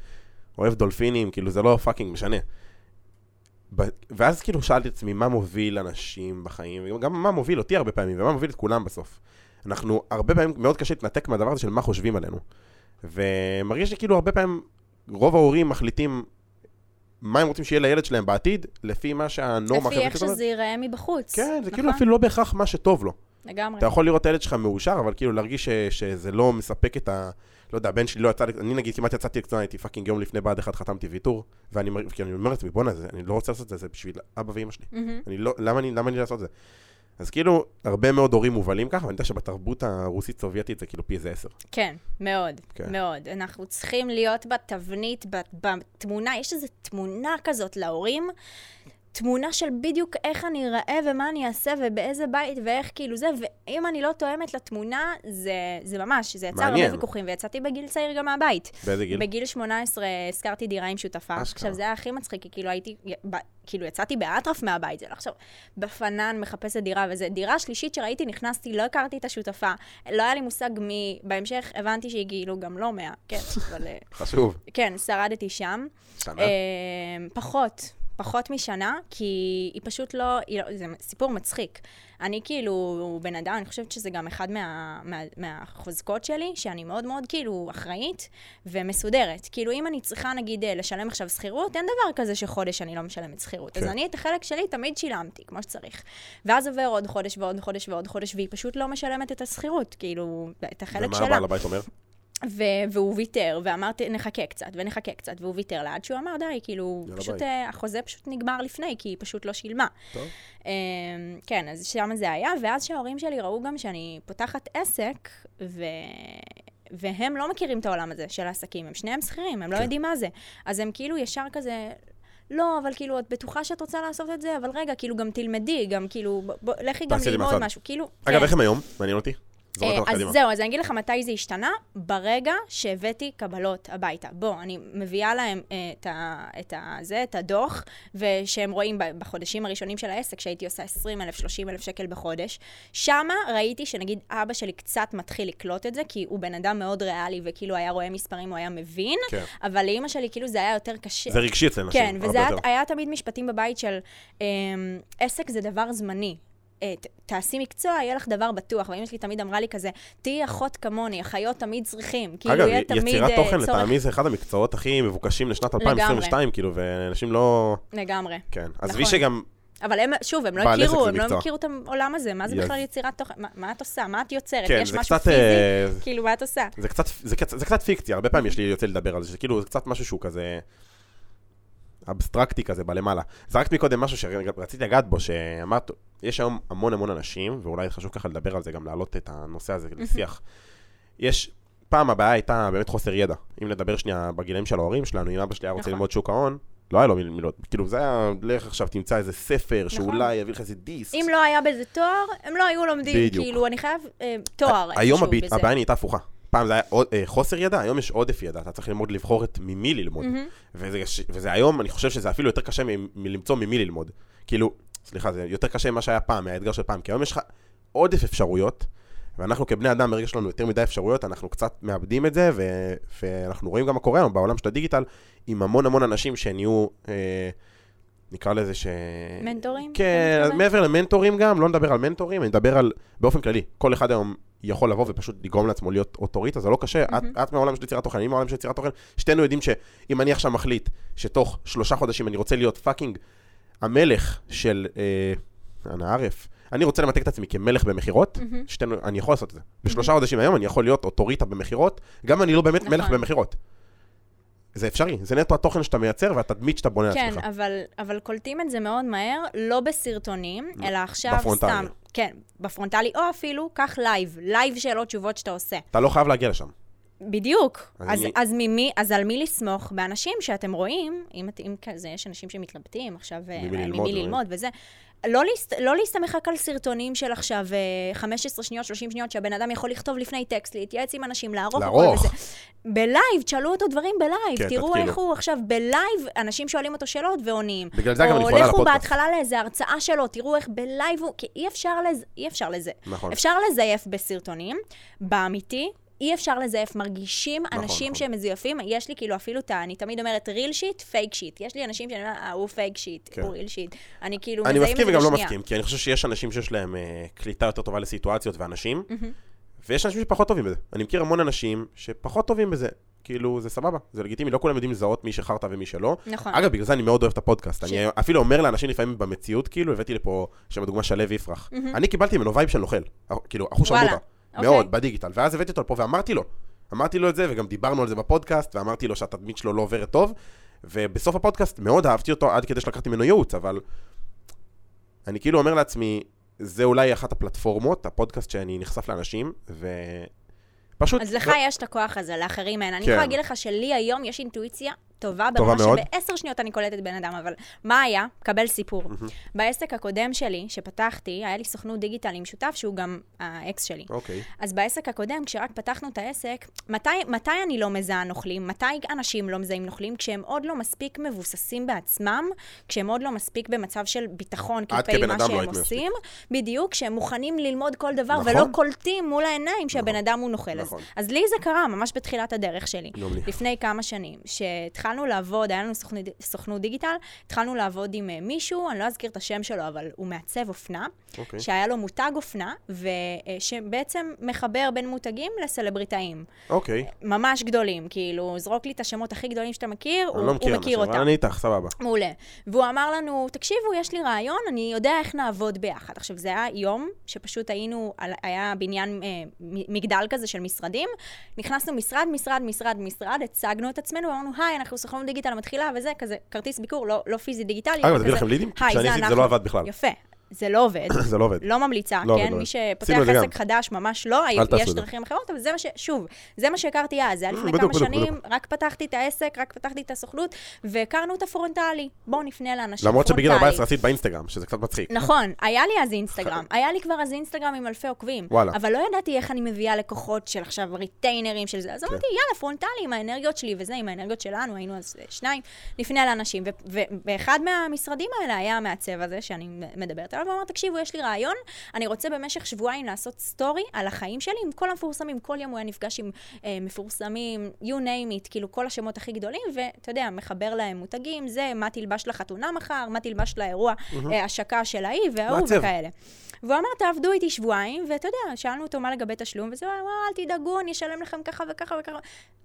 S2: אוהב דולפינים, כאילו, זה לא fucking משנה. ב- ואז כאילו שאלתי את עצמי, מה מוביל אנשים בחיים, וגם מה מוביל אותי הרבה פעמים, ומה מוביל את כולם בסוף. אנחנו, הרבה פעמים מאוד קשה להתנתק מהדבר הזה של מה חושבים עלינו. ומרגיש לי כאילו הרבה פעמים, רוב ההורים מחליטים מה הם רוצים שיהיה לילד שלהם בעתיד, לפי מה שהנורמה
S1: לפי איך. שזה ייראה מבחוץ.
S2: כן, זה
S1: נכון?
S2: כאילו אפילו לא בהכרח מה שטוב לו.
S1: לגמרי.
S2: אתה יכול לראות את הילד שלך מאושר, אבל כאילו להרגיש ש, שזה לא מספק את ה... לא יודע, הבן שלי לא יצא, אני נגיד כמעט יצאתי לקצונה, הייתי fucking יום לפני בה"ד 1 חתמתי ויתור, ואני אני אומר לעצמי, בואנה, אני לא רוצה לעשות את זה, זה בשביל אבא ואמא שלי.
S1: מהמם.
S2: אני לא, למה אני, למה אני לעשות את זה? אז כאילו, הרבה מאוד הורים מובלים ככה, ואני יודע שבתרבות הרוסית-סובייטית זה כאילו פי איזה עשר.
S1: כן, מאוד,
S2: כן.
S1: מאוד. אנחנו צריכים להיות בתבנית, בתמונה, יש איזו תמונה כזאת להורים. תמונה של בדיוק איך אני אראה ומה אני אעשה ובאיזה בית ואיך כאילו זה, ואם אני לא תואמת לתמונה, זה, זה ממש, זה יצר
S2: מעניין.
S1: הרבה ויכוחים, ויצאתי בגיל צעיר גם מהבית.
S2: באיזה גיל?
S1: בגיל 18 השכרתי דירה עם שותפה.
S2: אשכרה.
S1: עכשיו, זה היה הכי מצחיק, כי כאילו הייתי, ב- כאילו יצאתי באטרף מהבית, זה לא עכשיו בפנן מחפשת דירה, וזה דירה שלישית שראיתי, נכנסתי, לא הכרתי את השותפה, לא היה לי מושג מי, בהמשך הבנתי שהיא כאילו גם לא מאה, כן, אבל אה,
S2: חשוב.
S1: כן, שרדתי שם.
S2: שנה?
S1: אה, פחות, פחות משנה, כי היא פשוט לא, היא לא, זה סיפור מצחיק. אני כאילו בן אדם, אני חושבת שזה גם אחד מה, מה, מהחוזקות שלי, שאני מאוד מאוד כאילו אחראית ומסודרת. כאילו אם אני צריכה נגיד אה, לשלם עכשיו שכירות, אין דבר כזה שחודש אני לא משלמת שכירות. אז
S2: כן.
S1: אני את החלק שלי תמיד שילמתי, כמו שצריך. ואז עובר עוד חודש ועוד חודש ועוד חודש, והיא פשוט לא משלמת את השכירות, כאילו, את החלק
S2: ומה
S1: שלה.
S2: הבעל הבית אומר?
S1: ו- והוא ויתר, ואמרתי, נחכה קצת, ונחכה קצת, והוא ויתר לה, עד שהוא אמר, די, כאילו, פשוט,
S2: ביי.
S1: אה, החוזה פשוט נגמר לפני, כי היא פשוט לא שילמה.
S2: טוב.
S1: אה, כן, אז שם זה היה, ואז שההורים שלי ראו גם שאני פותחת עסק, ו... והם לא מכירים את העולם הזה של העסקים, הם שניהם שכירים, הם לא
S2: כן.
S1: יודעים מה זה. אז הם כאילו ישר כזה... לא, אבל כאילו, את בטוחה שאת רוצה לעשות את זה, אבל רגע, כאילו, גם תלמדי, גם כאילו, ב- ב- לכי גם ללמוד. משהו, כאילו...
S2: אגב,
S1: כן.
S2: איך הם היום? מעניין אותי.
S1: אה, אז. זהו, אז אני אגיד לך מתי זה השתנה, ברגע שהבאתי קבלות הביתה. בוא, אני מביאה להם אה, את, ה, את, ה, זה, את הדוח, ושהם רואים בחודשים הראשונים של העסק, שהייתי עושה 20 אלף, 30 אלף שקל בחודש, שמה ראיתי שנגיד אבא שלי קצת מתחיל לקלוט את זה, כי הוא בן אדם מאוד ריאלי, וכאילו היה רואה מספרים, הוא היה מבין,
S2: כן.
S1: אבל לאימא שלי כאילו זה היה יותר קשה.
S2: זה רגשי אצל נשים,
S1: כן, וזה היה. היה תמיד משפטים בבית של אמ, עסק זה דבר זמני. אה, תעשי מקצוע, יהיה לך דבר בטוח. ואמא שלי תמיד אמרה לי כזה, תהיי אחות כמוני, אחיות תמיד צריכים. כאילו,
S2: אגב,
S1: יהיה תמיד
S2: יצירת
S1: אה,
S2: תוכן
S1: צורך...
S2: לטעמי זה אחד המקצועות הכי מבוקשים לשנת 2022, כאילו, ואנשים לא...
S1: לגמרי.
S2: כן. עזבי
S1: נכון.
S2: שגם...
S1: אבל הם, שוב, הם לא הכירו, הם לא. הכירו את העולם הזה. מה זה
S2: יז-
S1: בכלל יצירת תוכן? מה- מה את עושה? מה את יוצרת?
S2: כן,
S1: יש משהו
S2: קצת...
S1: פיזי?
S2: אה,
S1: כאילו, מה את עושה?
S2: זה קצת, זה, קצת, זה קצת פיקציה, הרבה פעמים יש לי יוצא לדבר על זה, שכאילו זה קצת משהו שהוא כזה אבסטרקטי כזה בלמעלה. זרקת מקודם משהו שרציתי לגעת בו, שאמרת, יש היום המון המון אנשים, ואולי חשוב ככה לדבר על זה, גם להעלות את הנושא הזה לשיח. יש, פעם הבעיה הייתה באמת חוסר ידע. אם נדבר שנייה בגילאים של ההורים שלנו, אם אבא שלי היה רוצה
S1: נכון.
S2: ללמוד שוק ההון, לא היה לו מיל- מילות, כאילו זה היה, לך עכשיו תמצא איזה ספר שאולי יביא לך איזה דיסק.
S1: אם לא היה בזה תואר, הם לא היו לומדים.
S2: בדיוק.
S1: כאילו, אני חייב אה, תואר
S2: היום. הבעיה נהייתה הפוכה. פעם זה היה עוד, אה, חוסר ידע, היום יש עודף ידע, אתה צריך ללמוד לבחור את ממי ללמוד.
S1: מהמם.
S2: וזה, וזה היום, אני חושב שזה אפילו יותר קשה מ- מלמצוא ממי ללמוד. כאילו, סליחה, זה יותר קשה ממה שהיה פעם, מהאתגר של פעם, כי היום יש לך עודף אפשרויות, ואנחנו כבני אדם, ברגע שיש לנו יותר מדי אפשרויות, אנחנו קצת מאבדים את זה, ו- ואנחנו רואים גם מה קורה היום בעולם של הדיגיטל, עם המון המון אנשים שנהיו, אה, נקרא לזה ש...
S1: מנטורים?
S2: כן? מעבר למנטורים גם, לא נדבר על מנטורים, אני מדבר על, באופן כללי, כל אחד היום יכול לבוא ופשוט לגרום לעצמו להיות אוטוריטה, זה לא קשה, את, את מהעולם של יצירת תוכן, אני מהעולם של יצירת תוכן, שנינו יודעים שאם אני עכשיו מחליט שתוך שלושה חודשים אני רוצה להיות fucking המלך של אה, אנא ערף, אני רוצה למתג את עצמי כמלך במכירות,
S1: מהמם.
S2: שנינו, אני יכול לעשות את זה. בשלושה חודשים היום אני יכול להיות אוטוריטה במכירות, גם אני לא באמת
S1: נכון.
S2: מלך במכירות. זה אפשרי, זה נטו התוכן שאתה מייצר והתדמית שאתה בונה
S1: כן,
S2: לעצמך.
S1: אבל, אבל קולטים את זה מאוד מהר, לא בסרטונים, אלא עכשיו
S2: בפרונטלי.
S1: סתם. כן, בפרונטלי, או אפילו, קח לייב, לייב שאלות תשובות שאתה עושה.
S2: אתה לא חייב להגיע לשם.
S1: בדיוק.
S2: אז
S1: אז,
S2: אני-
S1: אז, ממי, אז על מי לסמוך? באנשים שאתם רואים, אם, אם כזה, יש אנשים שמתלבטים עכשיו, אה,
S2: ממי ללמוד,
S1: ממי
S2: דברים.
S1: ללמוד וזה. לא, להסת, לא להסתמך רק על סרטונים של עכשיו אה, 15 שניות, 30 שניות, שהבן אדם יכול לכתוב לפני טקסט, להתייעץ עם אנשים, לערוך
S2: לערוך.
S1: בלייב, תשאלו אותו דברים בלייב.
S2: כן,
S1: תראו
S2: תתקילו.
S1: איך הוא עכשיו בלייב, אנשים שואלים אותו שאלות ועונים.
S2: בגלל זה גם אני חולה על
S1: לכו. בהתחלה לאיזה הרצאה שלו, תראו איך בלייב הוא... כי אי אפשר, לז... אי אפשר לזה.
S2: נכון.
S1: אפשר לזייף בסרטונים, באמיתי, אי אפשר לזייף. מרגישים
S2: נכון,
S1: אנשים
S2: נכון.
S1: שהם מזויפים. יש לי כאילו אפילו את ה... אני תמיד אומרת real shit, fake shit. יש לי אנשים שאני אומרת, אה, הוא fake shit,
S2: כן.
S1: הוא real shit. אני כאילו
S2: אני
S1: מזהים את
S2: מסכים וגם לא. מסכים, כי אני חושב שיש אנשים שיש להם אה, קליטה יותר טובה לסיטואציות ואנשים,
S1: מהמם.
S2: ויש אנשים שפחות טובים בזה. אני מכיר המון אנשים שפחות טובים בזה. כאילו, זה סבבה, זה לגיטימי, לא כולם יודעים לזהות מי שחרטא ומי שלא.
S1: נכון.
S2: אגב, בגלל זה אני מאוד אוהב את הפודקאסט.
S1: ש-
S2: אני אפילו אומר לאנשים לפעמים במציאות, כאילו, הבאתי לפה, שם דוגמה שלו יפרח. אני קיבלתי ממנו וייב של נוכל. כאילו, אחוז
S1: וואלה, אוקיי.
S2: מאוד, בדיגיטל. ואז הבאתי אותו לפה ואמרתי לו. אמרתי לו את זה, וגם דיברנו על זה בפודקאסט, ואמרתי לו שהתדמית שלו לא עוברת טוב. ובסוף הפודקאסט מאוד אהבתי אותו, עד כדי שלקחתי ממנו ייעוץ, אבל אני כאילו אומר לעצמי, זה אולי אחת הפלטפורמות, הפודקאסט שאני נחשף לאנשים, ופשוט...
S1: אז לך יש את הכוח הזה, לאחרים אין. אני
S2: כן.
S1: יכולה להגיד לך שלי היום יש אינטואיציה טובה,
S2: טובה
S1: ברמה
S2: מאוד.
S1: שבעשר שניות אני קולטת בן אדם, אבל מה היה? קבל סיפור.
S2: מהמם.
S1: בעסק הקודם שלי, שפתחתי, היה לי סוכנות דיגיטל עם שותף שהוא גם האקס שלי.
S2: אוקיי.
S1: אז בעסק הקודם, כשרק פתחנו את העסק, מתי, מתי אני לא מזהה נוכלים? מתי אנשים לא מזהים נוכלים? כשהם עוד לא מספיק מבוססים בעצמם, כשהם עוד לא מספיק במצב של ביטחון כלפי מה
S2: לא
S1: שהם
S2: מספיק.
S1: עושים, בדיוק, כשהם מוכנים ללמוד כל דבר
S2: נכון.
S1: ולא קולטים מול העיניים שהבן
S2: נכון.
S1: אדם הוא נוכל.
S2: נכון.
S1: אז, אז לי זה קרה ממש בתחילת הדרך שלי. לפני כמה שנים, שהתחלנו לעבוד, היה לנו סוכנות, סוכנות דיגיטל, התחלנו לעבוד עם אה, מישהו, אני לא אזכיר את השם שלו, אבל הוא מעצב אופנה,
S2: אוקיי.
S1: שהיה לו מותג אופנה, ושבעצם מחבר בין מותגים לסלבריטאים.
S2: אוקיי.
S1: ממש גדולים, כאילו, זרוק לי את השמות הכי גדולים שאתה מכיר, הוא,
S2: לא
S1: הוא
S2: מכיר
S1: מכיר
S2: אנשים, אבל
S1: אותם.
S2: אני איתך, סבבה.
S1: מעולה. והוא אמר לנו, תקשיבו, יש לי רעיון, אני יודע איך נעבוד ביחד. עכשיו, זה היה יום שפשוט היינו, היה בניין, אה, מגדל כזה של משרדים, נכנסנו משרד, משרד, משרד, משרד, הצגנו את עצמנו, ואמרנו, היי, אנחנו סוכנות דיגיטל מתחילה, וזה, כזה, כרטיס ביקור, לא, לא פיזי דיגיטלי.
S2: אגב, הביא
S1: כזה,
S2: לכם לידים?
S1: היי,
S2: כשאני
S1: זה
S2: עשיתי זה
S1: אנחנו.
S2: לא עבד בכלל.
S1: יפה. זה לא עובד.
S2: זה לא עובד.
S1: לא ממליצה,
S2: לא
S1: כן?
S2: לא
S1: מי
S2: עובד.
S1: שפותח
S2: עשינו את זה גם.
S1: עסק חדש, ממש לא,
S2: אל
S1: יש. דרכים אחרות, אבל זה מה ש... שוב, זה מה שהכרתי אז, זה היה לפני כמה שנים,
S2: בדיוק.
S1: רק פתחתי את העסק, רק פתחתי את הסוכנות, והכרנו את הפרונטלי. בואו נפנה לאנשים
S2: למרות שבגיל
S1: פרונטלי.
S2: 14 עשית באינסטגרם, שזה קצת מצחיק.
S1: נכון, היה לי אז אינסטגרם, היה לי כבר אז אינסטגרם עם אלפי עוקבים.
S2: וואלה.
S1: אבל לא ידעתי איך אני מביאה לקוחות של עכשיו ריטיינרים של זה. אז אמרתי, יאללה, פרונטלי עם האנרגיות שלי וזה, עם האנרגיות שלנו, היינו אז שניים, נפנה לאנשים. ו- ובאחד מהמשרדים האלה היה המעצב הזה, שאני מדברת עליו, ואמר, תקשיבו, יש לי רעיון, אני רוצה במשך שבועיים לעשות סטורי על החיים שלי עם כל המפורסמים. כל יום הוא היה נפגש עם אה, מפורסמים, you name it, כאילו כל השמות הכי גדולים, ואתה יודע, מחבר להם מותגים, זה, מה תלבש לחתונה מחר, מה תלבש לאירוע אה, השקה של ההיא וההוא
S2: מעצב.
S1: וכאלה. והוא אמר, תעבדו איתי שבועיים, ואתה יודע, שאלנו אותו מה לגבי תשלום, וזה, אמר, אל תדאגו, אני אשלם לכם ככה וככה וככה.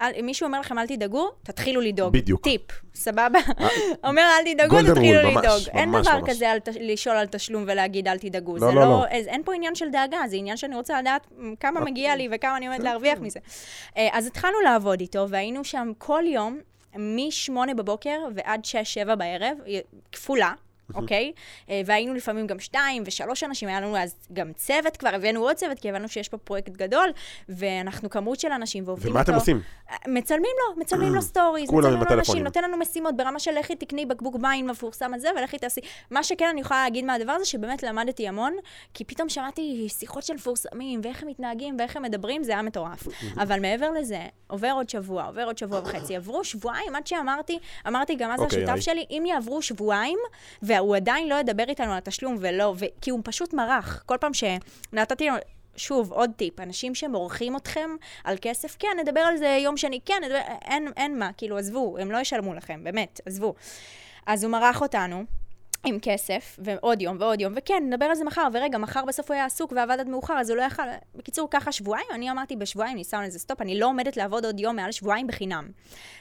S1: אל, מישהו אומר לכם, אל תדאגו, תתחילו לדאוג.
S2: בדיוק.
S1: טיפ, סבבה? אומר, אל תדאגו, תתחילו
S2: ממש,
S1: לדאוג. אין
S2: ממש,
S1: דבר
S2: ממש.
S1: כזה לשאול על תשלום ולהגיד, אל תדאגו.
S2: לא, לא,
S1: לא,
S2: לא.
S1: אין פה עניין של דאגה, זה עניין שאני רוצה לדעת כמה מגיע לי וכמה אני עומדת להרוויח מזה. אה, אז התחלנו לעבוד איתו, והיינו שם כל יום, מ-8 בבוקר ועד 6-7 בערב, אה, כפולה. אוקיי? אה, והיינו לפעמים גם שתיים ושלוש אנשים, היה לנו אז גם צוות כבר, הבאנו עוד צוות, כי הבנו שיש פה פרויקט גדול, ואנחנו כמות של אנשים ועובדים
S2: ומה
S1: איתו.
S2: אתם עושים?
S1: מצלמים לו, מצלמים לו סטוריז, מצלמים לו אנשים. נותן לנו משימות ברמה של לכי תקני בקבוק מים מפורסם הזה, ולכי תעשי. מה שכן אני יכולה להגיד מהדבר הזה, שבאמת למדתי המון, כי פתאום שמעתי שיחות של מפורסמים, ואיך הם מתנהגים ואיך הם מדברים, זה היה מטורף. אבל מעבר לזה, עובר עוד שבוע, עובר עוד שבוע וחצי, עברו שבועיים עד שאמרתי, אמרתי גם אז
S2: אוקיי,
S1: לשותף. שלי, אם יעברו שבועיים, והוא עדיין לא ידבר איתנו על התשלום, ולא, ו... כי הוא פשוט מרח. כל פעם שנתתי לו... שוב, עוד טיפ, אנשים שמורחים אתכם על כסף, כן, נדבר על זה יום שני, כן, נדבר, אין, אין מה, כאילו, עזבו, הם לא ישלמו לכם, באמת, עזבו. אז הוא מרח אותנו. עם כסף, ועוד יום ועוד יום, וכן, נדבר על זה מחר, ורגע, מחר בסוף הוא היה עסוק ועבד עד מאוחר, אז הוא לא יכל... בקיצור, ככה שבועיים, אני אמרתי בשבועיים, אני שמה לזה סטופ, אני לא עומדת לעבוד עוד יום מעל שבועיים בחינם.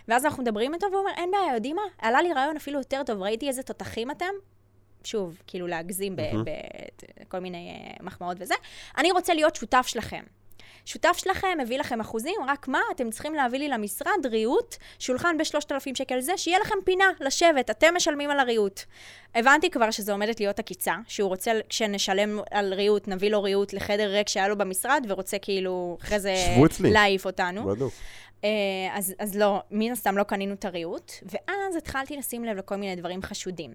S1: ואז אנחנו מדברים איתו, והוא אומר, אין בעיה, יודעים מה? עלה לי רעיון אפילו יותר טוב, ראיתי איזה תותחים אתם, שוב, כאילו להגזים בכל מיני אה, מחמאות וזה, אני רוצה להיות שותף שלכם. שותף שלכם מביא לכם אחוזים, רק מה, אתם צריכים להביא לי למשרד ריהוט, שולחן ב-3,000 שקל זה, שיהיה לכם פינה לשבת, אתם משלמים על הריהוט. הבנתי כבר שזו עומדת להיות עקיצה, שהוא רוצה, כשנשלם על ריהוט, נביא לו ריהוט לחדר ריק שהיה לו במשרד, ורוצה כאילו אחרי זה. להעיף אותנו.
S2: בדיוק.
S1: אה, אז, אז לא, מן הסתם לא קנינו את הריהוט, ואז התחלתי לשים לב לכל מיני דברים חשודים.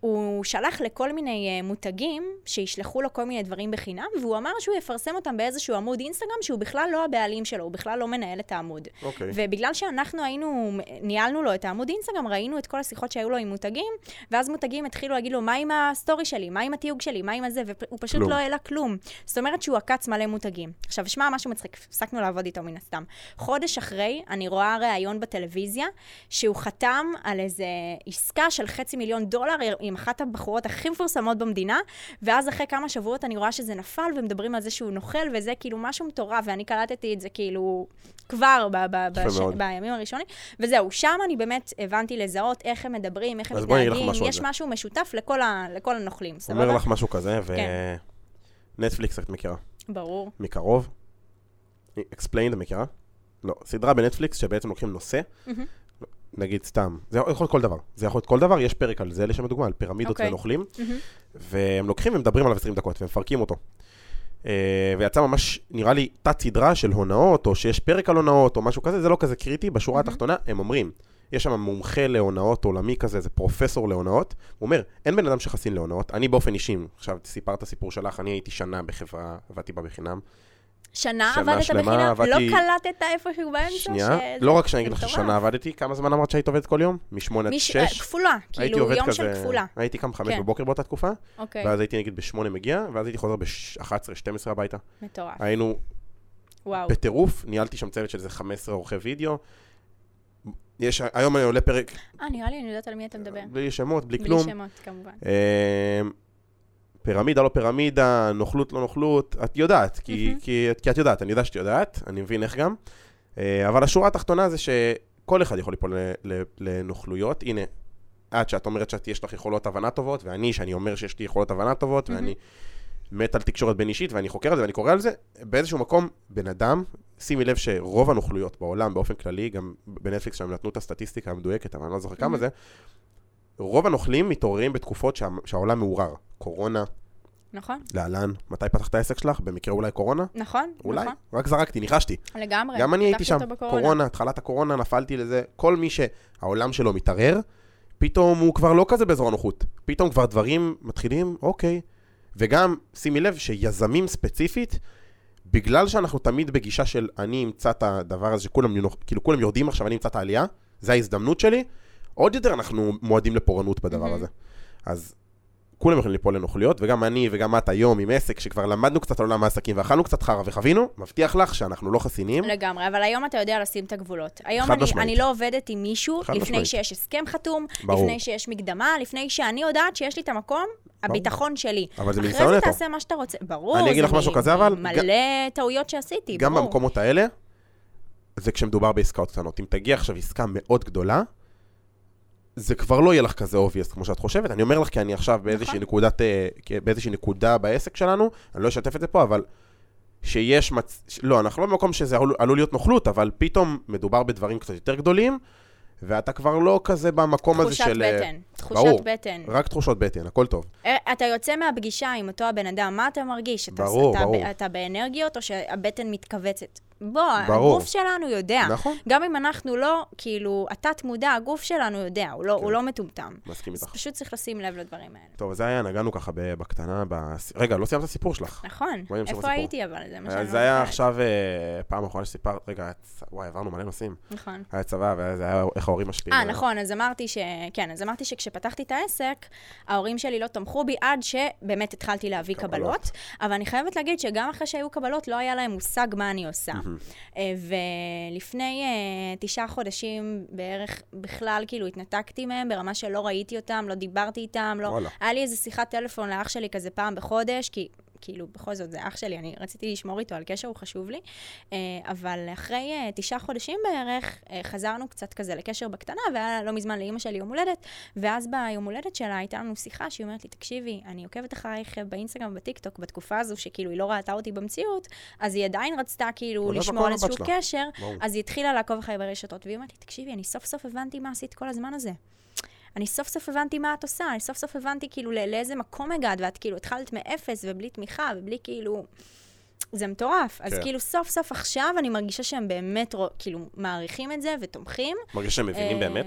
S1: הוא שלח לכל מיני uh, מותגים שישלחו לו כל מיני דברים בחינם, והוא אמר שהוא יפרסם אותם באיזשהו עמוד אינסטגרם שהוא בכלל לא הבעלים שלו, הוא בכלל לא מנהל את העמוד.
S2: אוקיי.
S1: ובגלל שאנחנו היינו, ניהלנו לו את העמוד אינסטגרם, ראינו את כל השיחות שהיו לו עם מותגים, ואז מותגים התחילו להגיד לו, מה עם הסטורי שלי? מה עם התיוג שלי? מה עם הזה? והוא פשוט
S2: כלום.
S1: לא העלה כלום. זאת אומרת שהוא עקץ מלא מותגים. עכשיו, שמע, משהו מצחיק, הפסקנו לעבוד איתו מן הסתם. חודש אחרי, אני רואה ראיון בטלוויזיה, שהוא חתם על איזה עסקה של חצי מיליון דולר עם אחת הבחורות הכי מפורסמות במדינה, ואז אחרי כמה שבועות אני רואה שזה נפל, ומדברים על זה שהוא נוכל, וזה כאילו משהו מטורף, ואני קלטתי את זה כאילו כבר ב- ב- בש... בימים הראשונים. וזהו, שם אני באמת הבנתי לזהות איך הם מדברים, איך הם מתנהגים, יש. משהו משותף לכל, ה... לכל הנוכלים, סבבה?
S2: אומר לך משהו כזה,
S1: כן.
S2: ונטפליקס את מכירה.
S1: ברור.
S2: מקרוב. Explained, מכירה? לא. סדרה בנטפליקס שבעצם לוקחים נושא,
S1: מהמם.
S2: נגיד סתם, זה יכול להיות כל דבר. זה יכול להיות כל דבר, יש פרק על זה, לשם הדוגמה, על פירמידות
S1: אוקיי.
S2: ונוכלים,
S1: מהמם.
S2: והם לוקחים ומדברים עליו 20 דקות, ומפרקים אותו. אה, ויצא ממש, נראה לי, תת סדרה של הונאות, או שיש פרק על הונאות, או משהו כזה, זה לא כזה קריטי. בשורה
S1: מהמם.
S2: התחתונה, הם אומרים, יש שם מומחה להונאות עולמי כזה, זה פרופסור להונאות. הוא אומר, אין בן אדם שחסין להונאות. אני באופן אישי, עכשיו סיפרת סיפור שלך, אני הייתי שנה בחברה, עבדתי בה בחינם.
S1: שנה
S2: שנה
S1: עבדת
S2: שלמה
S1: בחינם?
S2: עבדתי-
S1: לא קלטת איפשהו באמצע?
S2: שנייה,
S1: שזה-
S2: לא רק שאני אגיד לך. ששנה עבדתי, כמה זמן אמרת שהיית עובדת כל יום? משמונה עד
S1: אה,
S2: שש?
S1: כפולה,
S2: הייתי
S1: כאילו יום
S2: כזה,
S1: של כפולה.
S2: הייתי קם חמש
S1: כן.
S2: בבוקר באותה תקופה,
S1: אוקיי,
S2: ואז הייתי נגיד בשמונה מגיע, ואז הייתי חוזר ב-11-12 הביתה.
S1: מטורף.
S2: היינו
S1: וואו.
S2: בטירוף, ניהלתי שם צוות של איזה 15 עורכי וידאו. יש, היום אני עולה פרק,
S1: אה, נראה לי אני יודעת על מי אתה מדבר.
S2: בלי שמות, בלי
S1: בלי
S2: כלום.
S1: שמות, כמובן.
S2: פירמידה, לא פירמידה, נוכלות, לא נוכלות, את יודעת, כי,
S1: מהמם.
S2: כי, כי את יודעת, אני יודע שאת יודעת, אני מבין איך גם. אה, אבל השורה התחתונה זה שכל אחד יכול ליפול לנוכלויות. הנה, את, שאת אומרת שאת יש לך יכולות הבנה טובות, ואני, שאני אומר שיש לי יכולות הבנה טובות,
S1: מהמם.
S2: ואני מת על תקשורת בין אישית, ואני חוקר על זה ואני קורא על זה, באיזשהו מקום, בן אדם, שימי לב שרוב הנוכלויות בעולם, באופן כללי, גם בנטפליקס שהם נתנו את הסטטיסטיקה המדויקת, אבל אני לא זוכר כמה
S1: מהמם.
S2: זה, רוב הנוכלים מתעוררים בתקופות שה, שהעולם מעורער. קורונה,
S1: נכון,
S2: להלן, מתי פתחת העסק שלך? במקרה אולי קורונה?
S1: נכון,
S2: אולי.
S1: נכון.
S2: רק זרקתי, ניחשתי.
S1: לגמרי.
S2: גם אני הייתי שם.
S1: בקורונה.
S2: קורונה, התחלת הקורונה, נפלתי לזה. כל מי שהעולם שלו מתערער, פתאום הוא כבר לא כזה באזור הנוחות. פתאום כבר דברים מתחילים, אוקיי. וגם, שימי לב שיזמים ספציפית, בגלל שאנחנו תמיד בגישה של אני אמצא את הדבר הזה שכולם, כאילו כולם יורדים עכשיו, אני אמצא את העלייה, זה ההזדמנות שלי, עוד יותר אנחנו מועדים לפורענות בדבר
S1: מהמם.
S2: הזה. אז כולם יכולים ליפול לנוכלויות, וגם אני וגם את היום עם עסק שכבר למדנו קצת על עולם העסקים ואכלנו קצת חרא וחווינו, מבטיח לך שאנחנו לא חסינים.
S1: לגמרי, אבל היום אתה יודע לשים את הגבולות. היום אני,
S2: משמעית.
S1: אני לא עובדת עם מישהו לפני
S2: משמעית.
S1: שיש הסכם חתום,
S2: ברור.
S1: לפני שיש מקדמה, לפני שאני יודעת שיש לי את המקום, הביטחון שלי.
S2: אבל זה
S1: אחרי
S2: מניסיון
S1: זה
S2: נטו.
S1: תעשה מה שאתה רוצה. ברור,
S2: אני אגיד
S1: זה
S2: לך משהו כזה, אבל
S1: מלא טעויות שעשיתי,
S2: גם
S1: ברור.
S2: במקומות האלה, זה כשמדובר בעסקאות קטנות. אם תגיע עכשיו עסקה מאוד גדולה, זה כבר לא יהיה לך כזה obvious כמו שאת חושבת. אני אומר לך כי אני עכשיו באיזושהי
S1: נכון.
S2: נקודת, אה, באיזושהי נקודה בעסק שלנו, אני לא אשתף את זה פה, אבל שיש מצ... לא, אנחנו לא במקום שזה עלול, עלול להיות נוכלות, אבל פתאום מדובר בדברים קצת יותר גדולים, ואתה כבר לא כזה במקום הזה
S1: תחושת
S2: של... אה,
S1: בטן, תחושת
S2: ברור.
S1: בטן.
S2: רק תחושות בטן, הכל טוב.
S1: אה, אתה יוצא מהפגישה עם אותו הבן אדם, מה אתה מרגיש? אתה,
S2: ברור,
S1: אתה,
S2: ברור.
S1: אתה באנרגיות או שהבטן מתכווצת? בוא,
S2: ברור.
S1: הגוף שלנו יודע.
S2: נכון?
S1: גם אם אנחנו לא, כאילו, התת-מודע, הגוף שלנו יודע, הוא לא,
S2: כן.
S1: הוא לא מטומטם.
S2: מסכים איתך.
S1: פשוט צריך לשים לב לדברים האלה.
S2: טוב, זה היה, נגענו ככה ב- בקטנה, בס... רגע, לא סיימת את הסיפור שלך.
S1: נכון, איפה
S2: בסיפור.
S1: הייתי אבל? זה מה שאני
S2: אז
S1: לא
S2: זה היה. עכשיו, אה, פעם אחרונה שסיפרת, רגע, וואי, עברנו מלא נושאים.
S1: נכון.
S2: היה צבא, וזה היה איך ההורים משפיעים.
S1: אה. נכון, אז אמרתי ש... כן, אז אמרתי שכשפתחתי את העסק, ההורים שלי לא תמכו בי עד שבאמת התחלתי להביא
S2: קבלות.
S1: קבלות. אבל אני חייבת להגיד שגם אחרי שהיו קבלות, לא היה להם מושג מה אני עושה. אה, ולפני אה, תשעה חודשים בערך, בכלל, כאילו, התנתקתי מהם ברמה שלא ראיתי אותם, לא דיברתי איתם, לא...
S2: וואלה.
S1: היה לי איזה שיחת טלפון לאח שלי כזה פעם בחודש, כי... כאילו, בכל זאת, זה אח שלי, אני רציתי לשמור איתו על קשר, הוא חשוב לי. אה, אבל אחרי אה, תשעה חודשים בערך, אה, חזרנו קצת כזה לקשר בקטנה, והיה לא מזמן לאימא שלי יום הולדת, ואז ביום הולדת שלה הייתה לנו שיחה שהיא אומרת לי, תקשיבי, אני עוקבת אחרייך באינסטגרם ובטיקטוק בתקופה הזו, שכאילו היא לא ראתה אותי במציאות, אז היא עדיין רצתה כאילו
S2: מה
S1: לשמור על איזשהו. קשר. אז היא התחילה לעקוב אחריי ברשתות, והיא אומרת לי, תקשיבי, אני סוף סוף הבנתי מה עשית כל הזמן הזה. אני סוף סוף הבנתי מה את עושה, אני סוף סוף הבנתי כאילו לא- לאיזה מקום הגעת, ואת כאילו התחלת מאפס ובלי תמיכה ובלי כאילו... זה מטורף. אז
S2: כן.
S1: כאילו סוף סוף עכשיו אני מרגישה שהם באמת כאילו מעריכים את זה ותומכים.
S2: מרגיש שהם מבינים
S1: אה,
S2: באמת?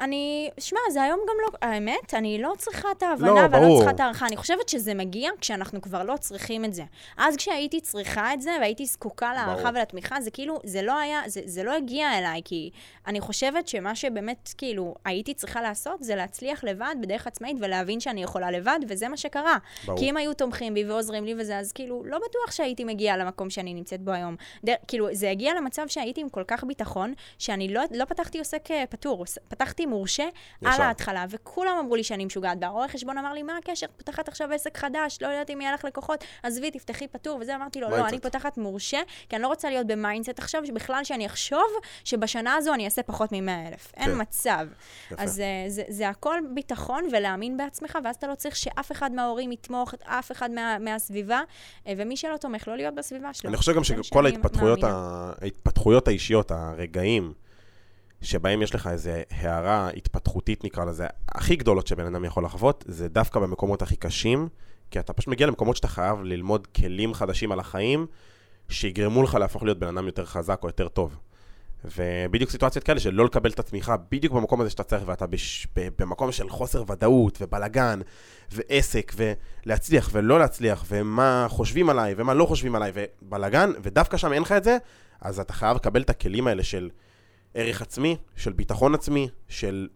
S1: אני, שמע, זה היום גם לא, האמת, אני לא צריכה את ההבנה
S2: לא,
S1: ואני לא. צריכה את הערכה. אני חושבת שזה מגיע כשאנחנו כבר לא צריכים את זה. אז כשהייתי צריכה את זה והייתי זקוקה להערכה. ולתמיכה, זה כאילו, זה לא היה, זה, זה לא הגיע אליי, כי אני חושבת שמה שבאמת, כאילו, הייתי צריכה לעשות זה להצליח לבד בדרך עצמאית ולהבין שאני יכולה לבד, וזה מה שקרה.
S2: ברור.
S1: כי אם היו תומכים בי ועוזרים לי וזה, אז כאילו, לא בטוח שהייתי מגיעה למקום שאני נמצאת בו היום. דר, כאילו, זה הגיע למצב שהייתי עם כל כך ביטחון, שאני לא, לא פתחתי עוסק אה, פטור, עוס- פתחתי מורשה
S2: ישר.
S1: על ההתחלה, וכולם אמרו לי שאני משוגעת. והרואה חשבון אמר לי, מה הקשר? פותחת עכשיו עסק חדש, לא יודעת אם יהיה לך לקוחות, עזבי, תפתחי פטור, וזה אמרתי לו, לא,
S2: mindset.
S1: אני פותחת מורשה, כי אני לא רוצה להיות ב mindset עכשיו, שבכלל שאני אחשוב שבשנה הזו אני אעשה פחות מ-100 אלף.
S2: כן.
S1: אין מצב.
S2: יפה.
S1: אז אה, זה, זה הכל ביטחון ולהאמין בעצמך, ואז אתה לא צריך שאף אחד מההורים יתמוך, אף אחד מה, מהסביבה, אה, ומי שלא תומך, לא להיות בסביבה שלו.
S2: אני חושב גם
S1: זה
S2: שכל ההתפתחויות. ה- ההתפתחויות האישיות, הרגעים, שבהם יש לך איזו הערה התפתחותית, נקרא לזה, הכי גדולות שבן אדם יכול לחוות, זה דווקא במקומות הכי קשים, כי אתה פשוט מגיע למקומות שאתה חייב ללמוד כלים חדשים על החיים, שיגרמו לך להפוך להיות בן אדם יותר חזק או יותר טוב. ובדיוק סיטואציות כאלה של לא לקבל את התמיכה בדיוק במקום הזה שאתה צריך, ואתה בש, במקום של חוסר ודאות ובלגן ועסק ולהצליח ולא להצליח, ומה חושבים עליי ומה לא חושבים עליי ובלגן, ודווקא שם אין לך את זה, אז אתה חייב לקבל את הכלים האלה של ערך עצמי, של ביטחון עצמי, של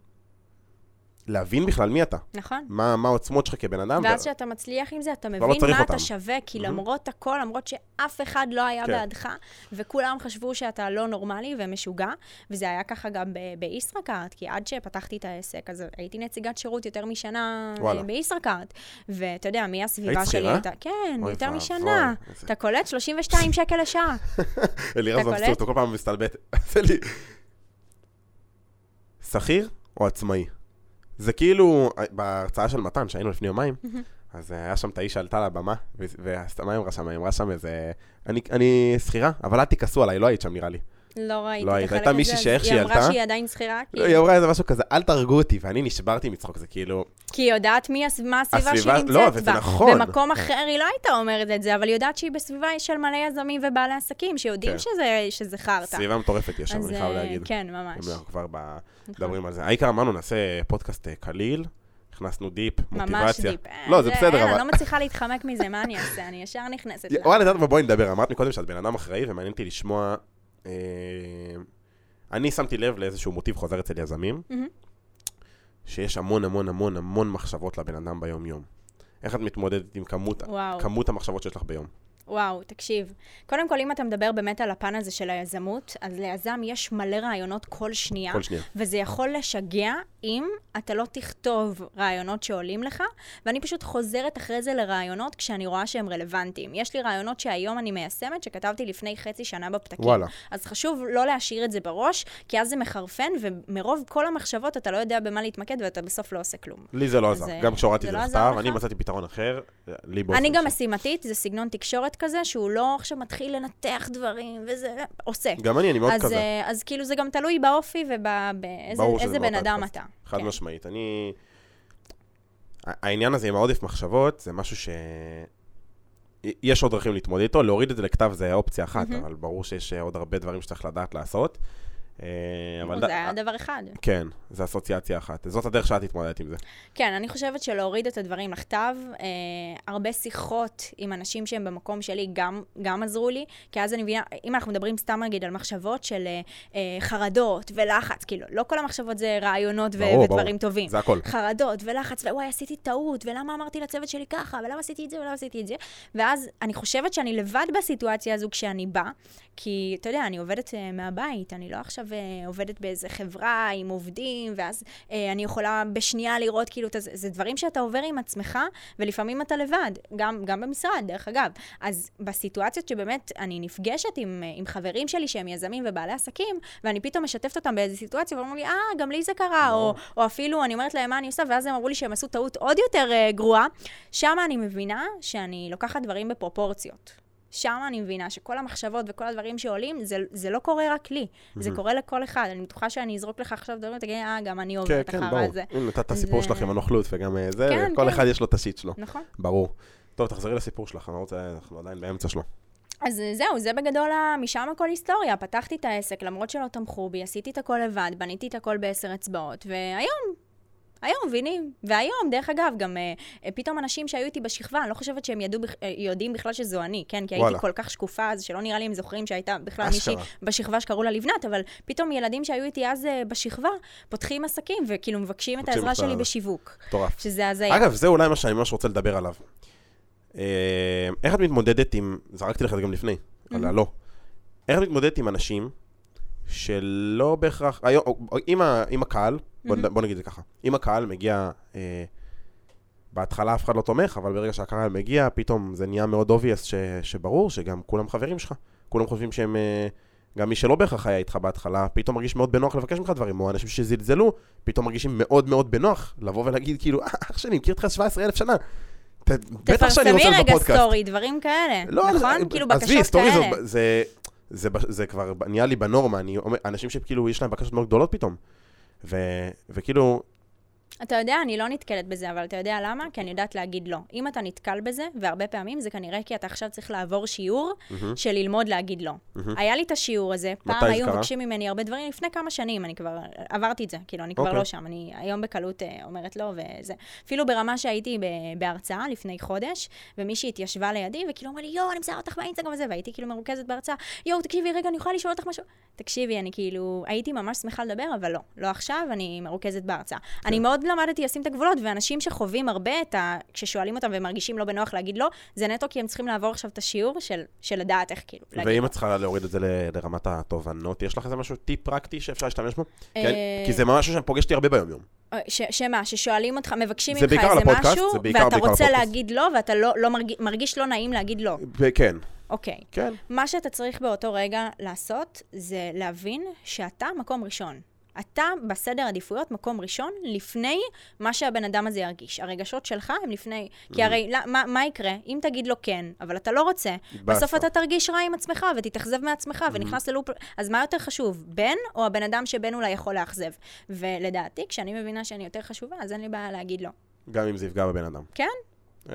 S2: להבין בכלל מי אתה.
S1: נכון.
S2: מה, מה העוצמות שלך כבן אדם.
S1: ואז
S2: ו-
S1: כשאתה מצליח עם זה, אתה
S2: לא
S1: מבין
S2: צריך
S1: מה
S2: אותם.
S1: אתה שווה, כי
S2: Mhm.
S1: למרות הכל, למרות שאף אחד לא היה
S2: כן.
S1: בעדך, וכולם חשבו שאתה לא נורמלי ומשוגע, וזה היה ככה גם בישראכרט, כי עד שפתחתי את העסק, אז הייתי נציגת שירות יותר משנה אה. בישראכרט. ואתה יודע, מי הסביבה
S2: היית
S1: שלי
S2: שכירה?
S1: הייתה... כן,
S2: אוי
S1: יותר
S2: ואבוי,
S1: משנה.
S2: איזה-
S1: אתה קולט 32 שקל לשעה.
S2: אלירז
S1: אתה
S2: מבסוט, כל פעם מסתלבט. שכיר או עצמאי? זה כאילו, בהרצאה של מתן, שהיינו לפני יומיים, אז היה שם את האיש שעלתה לבמה, ו- ועשתה מה היא אמרה שם? היא אמרה שם איזה... אני- אני שכירה, אבל אל תכעסו עליי, לא היית שם נראה לי.
S1: לא ראיתי
S2: לא
S1: את
S2: היית. הייתה מישהי שאיך שהיא
S1: היא אמרה
S2: עלתה-
S1: שהיא עדיין שכירה, כי-
S2: היא אמרה איזה משהו כזה, אל תהרגו אותי, ואני נשברתי מצחוק, זה כאילו...
S1: כי היא יודעת מי מה הסביבה שהיא נמצאת
S2: לא,
S1: בה.
S2: נכון.
S1: במקום אחר היא לא הייתה אומרת את זה, אבל היא יודעת שהיא בסביבה של מלא יזמים ובעלי עסקים, שיודעים
S2: כן.
S1: שזה- שזה חרטא.
S2: סביבה מטורפת יש שם, אני חייב
S1: אה,
S2: להגיד.
S1: כן, ממש.
S2: אנחנו כבר
S1: נכון.
S2: מדברים על זה. העיקר אמרנו, נעשה פודקאסט אה, קליל, הכנסנו deep,
S1: ממש
S2: מוטיבציה.
S1: deep. אה,
S2: לא, זה בסדר, אבל...
S1: אני לא מצליחה להתחמק מזה, מה אני אעשה? אני ישר נכנסת.
S2: וואלה, את יודעת מה, בואי נדבר. אמרת מקודם שאת בן אדם אחראי, ומעניין אותי לשמוע... אה, אני שמתי לב לאיזשהו מוטיב חוזר אצל יזמים,
S1: מהמם.
S2: שיש המון המון המון המון מחשבות לבן אדם ביום-יום. איך את מתמודדת עם כמות,
S1: וואו.
S2: כמות המחשבות שיש לך ביום?
S1: וואו, תקשיב. קודם כל, אם אתה מדבר באמת על הפן הזה של היזמות, אז ליזם יש מלא רעיונות כל שנייה.
S2: כל שנייה.
S1: וזה יכול לשגע אם אתה לא תכתוב רעיונות שעולים לך, ואני פשוט חוזרת אחרי זה לרעיונות כשאני רואה שהם רלוונטיים. יש לי רעיונות שהיום אני מיישמת, שכתבתי לפני חצי שנה בפתקים.
S2: וואלה.
S1: אז חשוב לא להשאיר את זה בראש, כי אז זה מחרפן, ומרוב כל המחשבות אתה לא יודע במה להתמקד, ואתה בסוף לא עושה כלום.
S2: לי זה לא עזר.
S1: אה,
S2: גם כשהורדתי את זה
S1: לא לך?
S2: אני מצאתי פתרון אחר, לי באופן
S1: אני גם. משימתית, זה סגנון תקשורת כזה, שהוא לא עכשיו מתחיל לנתח דברים, וזה עושה.
S2: גם אני, אני מאוד
S1: אז,
S2: כזה.
S1: אה, אז כאילו זה גם תלוי באופי ובאיזה בן אדם. אתה.
S2: חד
S1: כן.
S2: משמעית. אני... העניין הזה עם העודף מחשבות, זה משהו ש... יש עוד דרכים להתמודד איתו, להוריד את זה לכתב זה אופציה אחת,
S1: מהמם.
S2: אבל ברור שיש עוד הרבה דברים שצריך לדעת לעשות. אה, אבל
S1: זה היה דבר אחד.
S2: כן, זה אסוציאציה אחת. זאת הדרך שאת התמודדת עם זה.
S1: כן, אני חושבת שלהוריד את הדברים לכתב, אה, הרבה שיחות עם אנשים שהם במקום שלי גם, גם עזרו לי, כי אז אני מבינה, אם אנחנו מדברים סתם נגיד על מחשבות של אה, אה, חרדות ולחץ, כאילו, לא כל המחשבות זה רעיונות ו-
S2: ברור,
S1: ודברים
S2: ברור.
S1: טובים.
S2: זה הכל.
S1: חרדות ולחץ, ווואי, עשיתי טעות, ולמה אמרתי לצוות שלי ככה, ולמה עשיתי את זה ולמה עשיתי את זה. ואז אני חושבת שאני לבד בסיטואציה הזו כשאני באה, כי אתה יודע, אני עובדת מהבית, אני לא עכשיו עובדת באיזה חברה עם עובדים, ואז uh, אני יכולה בשנייה לראות כאילו, זה, זה דברים שאתה עובר עם עצמך, ולפעמים אתה לבד, גם, גם במשרד, דרך אגב. אז בסיטואציות שבאמת אני נפגשת עם, uh, עם חברים שלי שהם יזמים ובעלי עסקים, ואני פתאום משתפת אותם באיזו סיטואציה, ואומרים לי, אה, גם לי זה קרה, או, או אפילו אני אומרת להם מה אני עושה, ואז הם אמרו לי שהם עשו טעות עוד יותר uh, גרועה. שם אני מבינה שאני לוקחת דברים בפרופורציות. שם אני מבינה שכל המחשבות וכל הדברים שעולים, זה, זה לא קורה רק לי, זה קורה לכל אחד. אני בטוחה שאני אזרוק לך עכשיו דברים ותגיד, אה, גם אני
S2: כן,
S1: עוברת
S2: כן,
S1: אחר
S2: ברור.
S1: הזה.
S2: הנה, נתת את הסיפור
S1: זה-
S2: שלך עם הנוכלות וגם אה, זה,
S1: כן,
S2: כל
S1: כן.
S2: אחד יש לו את השיט שלו.
S1: נכון.
S2: ברור. טוב, תחזרי לסיפור שלך, אני לא רוצה, אנחנו עדיין באמצע שלו.
S1: אז זהו, זה בגדול, משם הכל היסטוריה. פתחתי את העסק, למרות שלא תמכו בי, עשיתי את הכל לבד, בניתי את הכל בעשר אצבעות, והיום, היום מבינים. והיום, דרך אגב, גם אה, אה, פתאום אנשים שהיו איתי בשכבה, אני לא חושבת שהם ידעו, אה, יודעים בכלל שזו אני, כן? כי
S2: וואלה.
S1: הייתי כל כך שקופה, אז שלא נראה לי הם זוכרים שהייתה בכלל
S2: אשכרה.
S1: מישהי בשכבה שקראו לה לבנת, אבל פתאום ילדים שהיו איתי אז אה, בשכבה, פותחים עסקים, וכאילו מבקשים את העזרה שלי בשיווק.
S2: מטורף.
S1: שזה הזיה.
S2: אגב, זה אולי מה שאני ממש רוצה לדבר עליו. אה, איך את מתמודדת עם, זרקתי לך את זה גם לפני, על הלא. איך את מתמודדת עם אנשים שלא בהכרח, היום, אם ה- אם הקהל, בוא נד- בוא נגיד את זה ככה, אם הקהל מגיע, אה, בהתחלה אף אחד לא תומך, אבל ברגע שהקהל מגיע, פתאום זה נהיה מאוד obvious ש- שברור שגם כולם חברים שלך. כולם חושבים שהם, אה, גם מי שלא בהכרח היה איתך בהתחלה, פתאום מרגיש מאוד בנוח לבקש ממך דברים, או אנשים שזלזלו, פתאום מרגישים מאוד מאוד בנוח לבוא ולהגיד, כאילו, "אה, אח שלי, מכיר אותך 17,000 שנה. ת- בטח שאני רוצה
S1: תפרסמי
S2: להיות
S1: רגע
S2: בפודקאסט.
S1: סטורי, דברים כאלה.
S2: לא,
S1: נכון?
S2: זה-
S1: כאילו
S2: עזבי,
S1: בקשות
S2: סטורי
S1: כאלה.
S2: זה, זה, זה, זה, זה כבר נהיה לי בנורמה, אני אנשים שכאילו יש להם בקשות מאוד גדולות פתאום. ו, וכאילו,
S1: אתה יודע, אני לא נתקלת בזה, אבל אתה יודע למה? כי אני יודעת להגיד לא. אם אתה נתקל בזה, והרבה פעמים זה כנראה כי אתה עכשיו צריך לעבור שיעור של ללמוד להגיד לא. היה לי את השיעור הזה, פעם היו? מבקשים ממני הרבה דברים, לפני כמה שנים, אני כבר עברתי את זה, כאילו, אני כבר
S2: אוקיי.
S1: לא שם, אני היום בקלות אה, אומרת לא, וזה. אפילו ברמה שהייתי ב- בהרצאה לפני חודש, ומישהי התיישבה לידי, וכאילו אמרה לי, יואו, אני מזהה אותך באינסטגרם וזה, והייתי כאילו מרוכזת בהרצאה, יואו, תקשיבי, רגע, אני יכולה לשאול אותך משהו? תקשיבי, אני כאילו, הייתי ממש שמחה לדבר, אבל לא, לא עכשיו, אני מרוכזת בהרצאה. אני מאוד למדתי לשים את הגבולות, ואנשים שחווים הרבה את ה... כששואלים אותם ומרגישים לא בנוח להגיד לא, זה נטו כי הם צריכים לעבור עכשיו את השיעור של, של לדעת איך כאילו להגיד
S2: ואם
S1: לא.
S2: את צריכה להוריד את זה ל- לרמת התובנות, יש לך איזה משהו טיפ פרקטי שאפשר להשתמש בו?
S1: אה,
S2: כן, כי זה משהו שאני פוגש אותי הרבה ביום-יום.
S1: אה, ש, שמה, ששואלים אותך, מבקשים ממך איזה
S2: הפודקאסט,
S1: משהו,
S2: זה בעיקר-
S1: ואתה
S2: בעיקר
S1: רוצה
S2: הפודקאסט.
S1: להגיד לא, ואתה לא, לא מרגיש, מרגיש לא נעים להגיד לא.
S2: וכן,
S1: אוקיי.
S2: כן.
S1: מה שאתה צריך באותו רגע לעשות, זה להבין שאתה מקום ראשון. אתה בסדר עדיפויות מקום ראשון לפני מה שהבן אדם הזה ירגיש. הרגשות שלך הם לפני... כי הרי, לא, מה, מה יקרה? אם תגיד לו כן, אבל אתה לא רוצה. בסוף אתה תרגיש רע עם עצמך ותתאכזב מעצמך ונכנס ללופ... אז מה יותר חשוב, בן או הבן אדם שבן אולי יכול לאכזב? ולדעתי, כשאני מבינה שאני יותר חשובה, אז אין לי בעיה להגיד לא.
S2: גם אם זה יפגע בבן אדם.
S1: כן?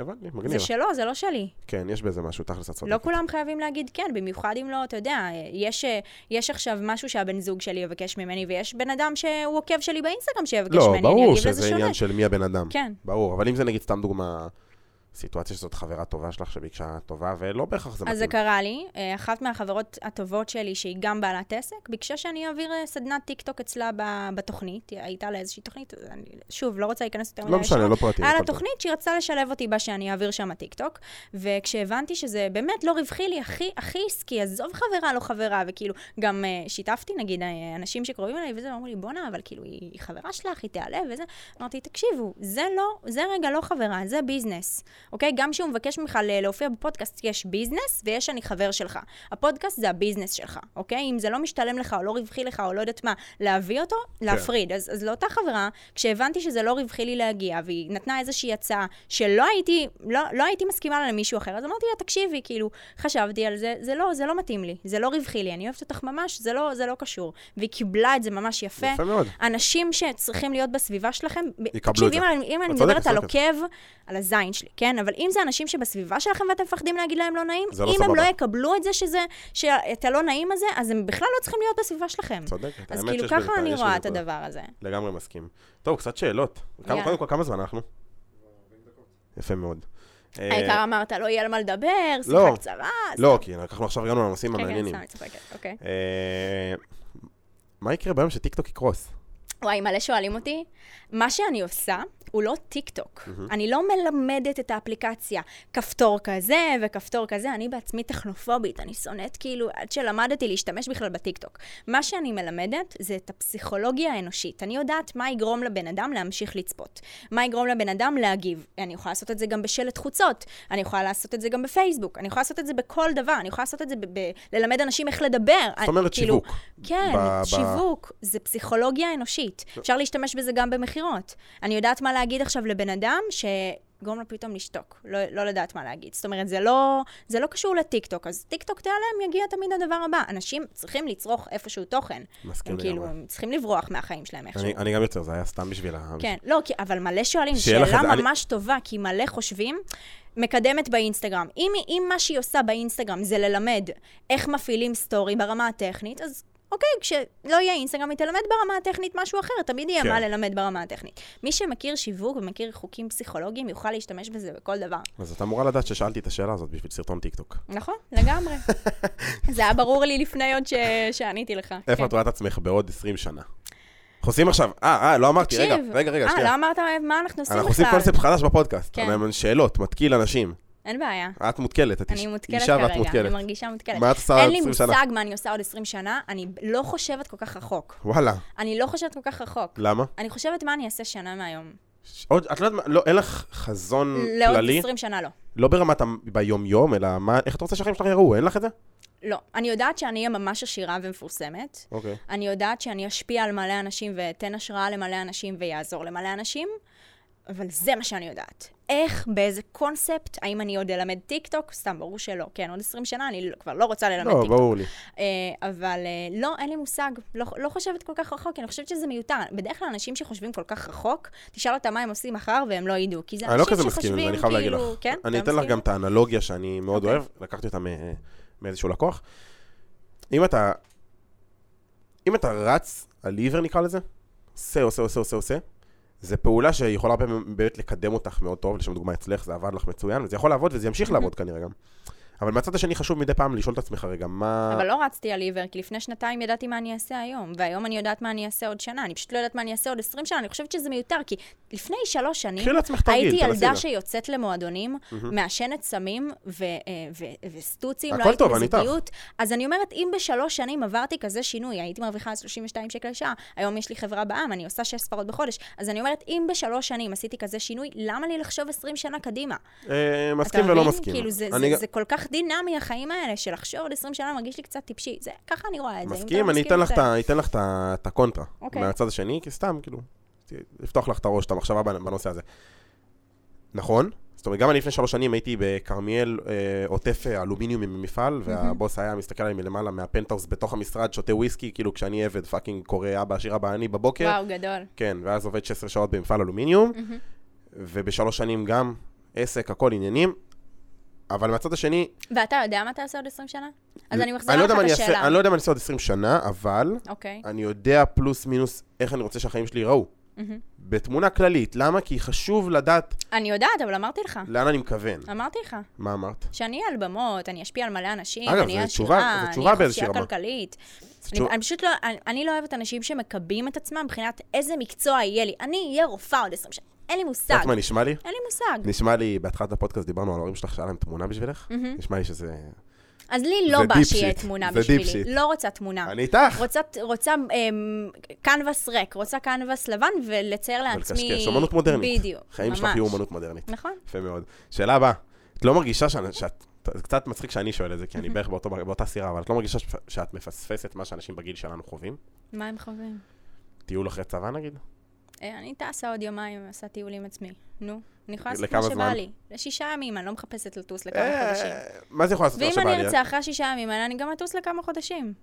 S2: הבנתי,
S1: זה
S2: מגניב.
S1: שלו, זה לא שלי.
S2: כן, יש בזה משהו, תכלס את צודקת.
S1: לא כולם חייבים להגיד כן, במיוחד אם לא, אתה יודע, יש, יש עכשיו משהו שהבן זוג שלי יבקש ממני, ויש בן אדם שהוא עוקב שלי באינסטגרם שיבקש
S2: לא,
S1: ממני, אני
S2: ברור
S1: אגיב לזה
S2: שזה
S1: שונה.
S2: עניין של מי הבן אדם.
S1: כן.
S2: ברור, אבל אם זה נגיד סתם דוגמה, סיטואציה שזאת חברה טובה שלך שביקשה טובה, ולא בהכרח זה
S1: אז זה
S2: מתאים.
S1: קרה לי, אה, אחת מהחברות הטובות שלי, שהיא גם בעלת עסק, ביקשה שאני אעביר אה, סדנת טיק טוק אצלה בתוכנית, היא הייתה לה איזושהי תוכנית, אני שוב, לא רוצה להיכנס יותר
S2: לא
S1: מדי
S2: משנה,
S1: לשם.
S2: לא פרטי.
S1: היה לה. תוכנית שהיא רצתה לשלב אותי בה שאני אעביר שם טיק טוק, וכשהבנתי שזה באמת לא רווחי לי, הכי, הכי עסקי, עזוב חברה, לא חברה, וכאילו, גם אה, שיתפתי, נגיד, אה, אנשים שקרובים אליי וזה, אמרו לי, בואנה, אבל כאילו, היא, היא חברה שלך, היא תיעלב וזה. אמרתי, תקשיבו, זה לא, זה רגע לא חברה, זה ביזנס, אוקיי? גם כשהוא מבקש ממך להופיע בפודקאסט, יש ביזנס ויש אני חבר שלך. הפודקאסט זה הביזנס שלך, אוקיי? אם זה לא משתלם לך או לא רווחי לך או לא יודעת מה, להביא אותו, להפריד. אז, אז לאותה חברה, כשהבנתי שזה לא רווחי לי להגיע, והיא נתנה איזושהי הצעה שלא הייתי, לא, לא הייתי מסכימה לה למישהו אחר, אז אמרתי לה, תקשיבי, כאילו, חשבתי על זה, זה לא, זה לא מתאים לי, זה לא רווחי לי, אני אוהבת אותך ממש, זה לא, זה לא קשור. והיא קיבלה את זה ממש יפה.
S2: יפה מאוד.
S1: אנשים שצריכים להיות בסביבה שלכם, ב-
S2: יקבלו
S1: תקשיב,
S2: את זה.
S1: אם אם אני מדברת על. עוקב, על הזין שלי, כן? אבל אם זה אנשים שבסביבה שלכם ואתם מפחדים להגיד להם לא נעים,
S2: לא
S1: אם הם
S2: סבבה.
S1: לא יקבלו את זה שזה, שאת הלא נעים הזה, אז הם בכלל לא צריכים להיות בסביבה שלכם.
S2: צודקת.
S1: אז כאילו ככה אני
S2: יש
S1: רואה את. הדבר הזה.
S2: לגמרי מסכים. טוב, קצת שאלות. כמה-. קודם כל, כמה זמן אנחנו? יפה מאוד. אה,
S1: העיקר אמרת, לא יהיה על מה לדבר,
S2: לא.
S1: שיחה קצרה.
S2: לא, כי אנחנו עכשיו הגענו לנושאים
S1: כן, כן,
S2: המעניינים.
S1: סתם, אני צוחקת, אוקיי.
S2: אה, מה יקרה ביום שטיקטוק יקרוס?
S1: וואי, מלא שואלים אותי. מה שאני עושה הוא לא טיק טוק. אני לא מלמדת את האפליקציה כפתור כזה וכפתור כזה, אני בעצמי טכנופובית, אני שונאת כאילו, עד שלמדתי להשתמש בכלל בטיק טוק. מה שאני מלמדת זה את הפסיכולוגיה האנושית. אני יודעת מה יגרום לבן אדם להמשיך לצפות. מה יגרום לבן אדם להגיב. אני יכולה לעשות את זה גם בשלט חוצות, אני יכולה לעשות את זה גם בפייסבוק, אני יכולה לעשות את זה בכל דבר, אני יכולה לעשות את זה ב- ב- ללמד אנשים איך לדבר.
S2: זאת אומרת
S1: כאילו,
S2: שיווק.
S1: כן,
S2: ב- ב-
S1: שיווק, זה פסיכולוגיה אנושית. אפשר להשתמש בזה גם במכירות. אני יודעת מה להגיד עכשיו לבן אדם שגורם לו פתאום לשתוק, לא, לא לדעת מה להגיד. זאת אומרת, זה לא, זה לא קשור לטיקטוק, אז טיקטוק תיעלם, יגיע תמיד הדבר הבא. אנשים צריכים לצרוך איפשהו תוכן.
S2: מסכים
S1: הם כאילו,
S2: לגמרי.
S1: הם צריכים לברוח מהחיים שלהם איכשהו.
S2: אני- אני גם יוצר, זה היה סתם בשביל ה...
S1: כן, לא, כי, אבל מלא שואלים, שאלה
S2: אני-
S1: ממש טובה, כי מלא חושבים, מקדמת באינסטגרם. אם, אם מה שהיא עושה באינסטגרם זה ללמד איך מפעילים סטורי ברמה הטכנית, אז אוקיי, כשלא יהיה אינסטגרם, היא תלמד ברמה הטכנית משהו אחר, תמיד יהיה
S2: כן.
S1: מה ללמד ברמה הטכנית. מי שמכיר שיווק ומכיר חוקים פסיכולוגיים, יוכל להשתמש בזה בכל דבר.
S2: אז את אמורה לדעת ששאלתי את השאלה הזאת בשביל סרטון טיקטוק.
S1: נכון, לגמרי. זה היה ברור לי לפני עוד ש... שעניתי לך.
S2: איפה
S1: כן.
S2: את רואה את עצמך בעוד 20 שנה? אנחנו עושים עכשיו, אה, אה, לא אמרתי, רגע. רגע, רגע,
S1: אה,
S2: שנייה.
S1: לא אמרת מה אנחנו עושים בכלל?
S2: אנחנו עושים קונספט חדש בפודקאסט.
S1: כן.
S2: שאלות, מתקיל אנשים.
S1: אין בעיה.
S2: את מותקלת, את
S1: אני מותקלת
S2: אישה ואת
S1: כרגע,
S2: מותקלת.
S1: אני מרגישה מותקלת.
S2: מה את עושה
S1: אין
S2: עוד
S1: לי
S2: 20 שנה?
S1: מושג מה אני עושה עוד 20 שנה, אני לא חושבת כל כך רחוק.
S2: וואלה,
S1: אני לא חושבת כל כך רחוק.
S2: למה?
S1: אני חושבת מה אני אעשה שנה מהיום.
S2: עוד, את לא יודעת, מה- לא, אין לך חזון
S1: לעוד
S2: כללי?
S1: 20 שנה לא.
S2: לא ברמת ביום-יום, אלא מה, איך את רוצה שהחיים שלך יראו? אין לך את זה?
S1: לא. אני יודעת שאני אהיה ממש עשירה ומפורסמת.
S2: אוקיי.
S1: אני יודעת שאני אשפיע על מלא אנשים ואתן השראה למלא אנשים ויעזור למלא אנשים. אבל זה מה שאני יודעת. איך, באיזה קונספט, האם אני עוד אלמד טיק טוק? סתם, ברור שלא. כן, עוד 20 שנה אני לא- כבר לא רוצה ללמד
S2: לא,
S1: טיק טוק.
S2: ברור לי.
S1: אה, אבל אה, לא, אין לי מושג. לא, לא חושבת כל כך רחוק, אני חושבת שזה מיותר. בדרך כלל אנשים שחושבים כל כך רחוק, תשאל אותם מה הם עושים מחר והם לא ידעו. כי זה
S2: אני לא
S1: אנשים
S2: כזה מסכים עם זה,
S1: שחושבים
S2: אני חייב להגיד לך.
S1: כאילו... כן?
S2: אני אתן לך? גם את האנלוגיה שאני מאוד
S1: אוקיי.
S2: אוהב, לקחתי אותה מאיזשהו לקוח. אם אתה, אם אתה רץ על עיוור נקרא לזה, עושה, עושה, עושה, עושה, עושה, זה פעולה שיכולה באמת לקדם אותך מאוד טוב, לשם דוגמה אצלך, זה עבד לך מצוין, וזה יכול לעבוד וזה ימשיך לעבוד כנראה גם. אבל מהצד השני חשוב מדי פעם לשאול את עצמך רגע, מה...
S1: אבל לא רצתי על עיוור, כי לפני שנתיים ידעתי מה אני אעשה היום, והיום אני יודעת מה אני אעשה עוד שנה. אני פשוט לא יודעת מה אני אעשה עוד 20 שנה, אני חושבת שזה מיותר, כי לפני שלוש שנים הייתי ילדה. שיוצאת למועדונים, מעשנת סמים ו- אה, ו- וסטוצים, לא הייתי. בזוגיות. אז אני אומרת, אם בשלוש שנים עברתי כזה שינוי, הייתי מרוויחה 32 שקל לשעה, היום יש לי חברה בעם, אני עושה שש ספרות בחודש, אז אני אומרת, אם בשלוש שנים עשיתי כזה שינוי, למה לי לחשוב 20 שנה קדימה?
S2: אה, מסכים ולא? מסכים.
S1: כאילו, זה כל כך דינמי, החיים האלה, של לחשוב עוד 20 שנה מרגיש לי קצת טיפשי. זה, ככה אני רואה את זה.
S2: מסכים, אני אתן לך. את אתן לך הקונטרה.
S1: אוקיי.
S2: מהצד השני, כי סתם, כאילו, לפתוח לך את הראש, את המחשבה בנושא הזה. נכון? זאת אומרת, גם אני לפני שלוש שנים הייתי בכרמיאל, אה, עוטף אה, אלומיניום ממפעל, והבוס היה מסתכל עליי מלמעלה מהפנטהאוס בתוך המשרד, שותה וויסקי, כאילו כשאני עבד, פאקינג קורא אבא עשיר אבא אני בבוקר.
S1: וואו, גדול.
S2: כן, ואז עובד 16 שעות במפעל אלומיניום, ובשלוש שנים גם עסק, הכל עניינים. אבל מהצד השני,
S1: ואתה יודע מה תעשה עוד 20 שנה? אז אני מחזירה
S2: לא
S1: לך את השאלה.
S2: אני לא יודע מה אני אעשה עוד 20 שנה, אבל
S1: אוקיי.
S2: אני יודע פלוס מינוס איך אני רוצה שהחיים שלי ייראו. בתמונה כללית. למה? כי חשוב לדעת
S1: אני יודעת, אבל אמרתי לך.
S2: לאן אני מכוון.
S1: אמרתי לך.
S2: מה אמרת?
S1: שאני אהיה על במות, אני אשפיע על מלא אנשים,
S2: אגב,
S1: אני אהיה עשירה, אני אהיה חופשייה. כלכלית. אני, אני פשוט לא, אני, אני לא אוהבת אנשים שמקבעים את עצמם מבחינת איזה מקצוע יהיה לי. אני אהיה רופאה עוד 20 שנה. אין לי מושג.
S2: יודעת מה נשמע לי?
S1: אין לי מושג.
S2: נשמע לי, בהתחלת הפודקאסט דיברנו על ההורים שלך שהיה להם תמונה בשבילך?
S1: מהמם.
S2: נשמע לי שזה...
S1: אז לי לא
S2: זה
S1: בא שיהיה. תמונה
S2: זה
S1: בשבילי.
S2: שיט.
S1: לא רוצה תמונה.
S2: אני איתך!
S1: רוצה, רוצה אמ, קנבס ריק, רוצה קנבס לבן ולצייר לעצמי...
S2: ולקשקש, אומנות מודרנית.
S1: בדיוק,
S2: חיים שלך. יהיו אומנות מודרנית.
S1: נכון.
S2: יפה מאוד. שאלה הבאה, את לא מרגישה שאת... שאת- זה קצת מצחיק שאני שואל את זה, כי אני בערך באותו- באותה סירה, אבל את לא מרגישה שאת מפספסת מה שאנשים בגיל שלנו חווים?
S1: מה הם חווים?
S2: טיול אחרי צבא נגיד?
S1: אה, אני טסה עוד יומיים, עושה טיול עם עצמי. נו, אני יכולה לעשות מה שבא? לי. לשישה ימים, אני לא מחפשת לטוס לכמה
S2: אה,
S1: חודשים.
S2: מה זה יכול לעשות מה
S1: ואם
S2: שבא
S1: אני
S2: לי?
S1: ארצה אחרי השישה ימים אני גם אטוס לכמה חודשים.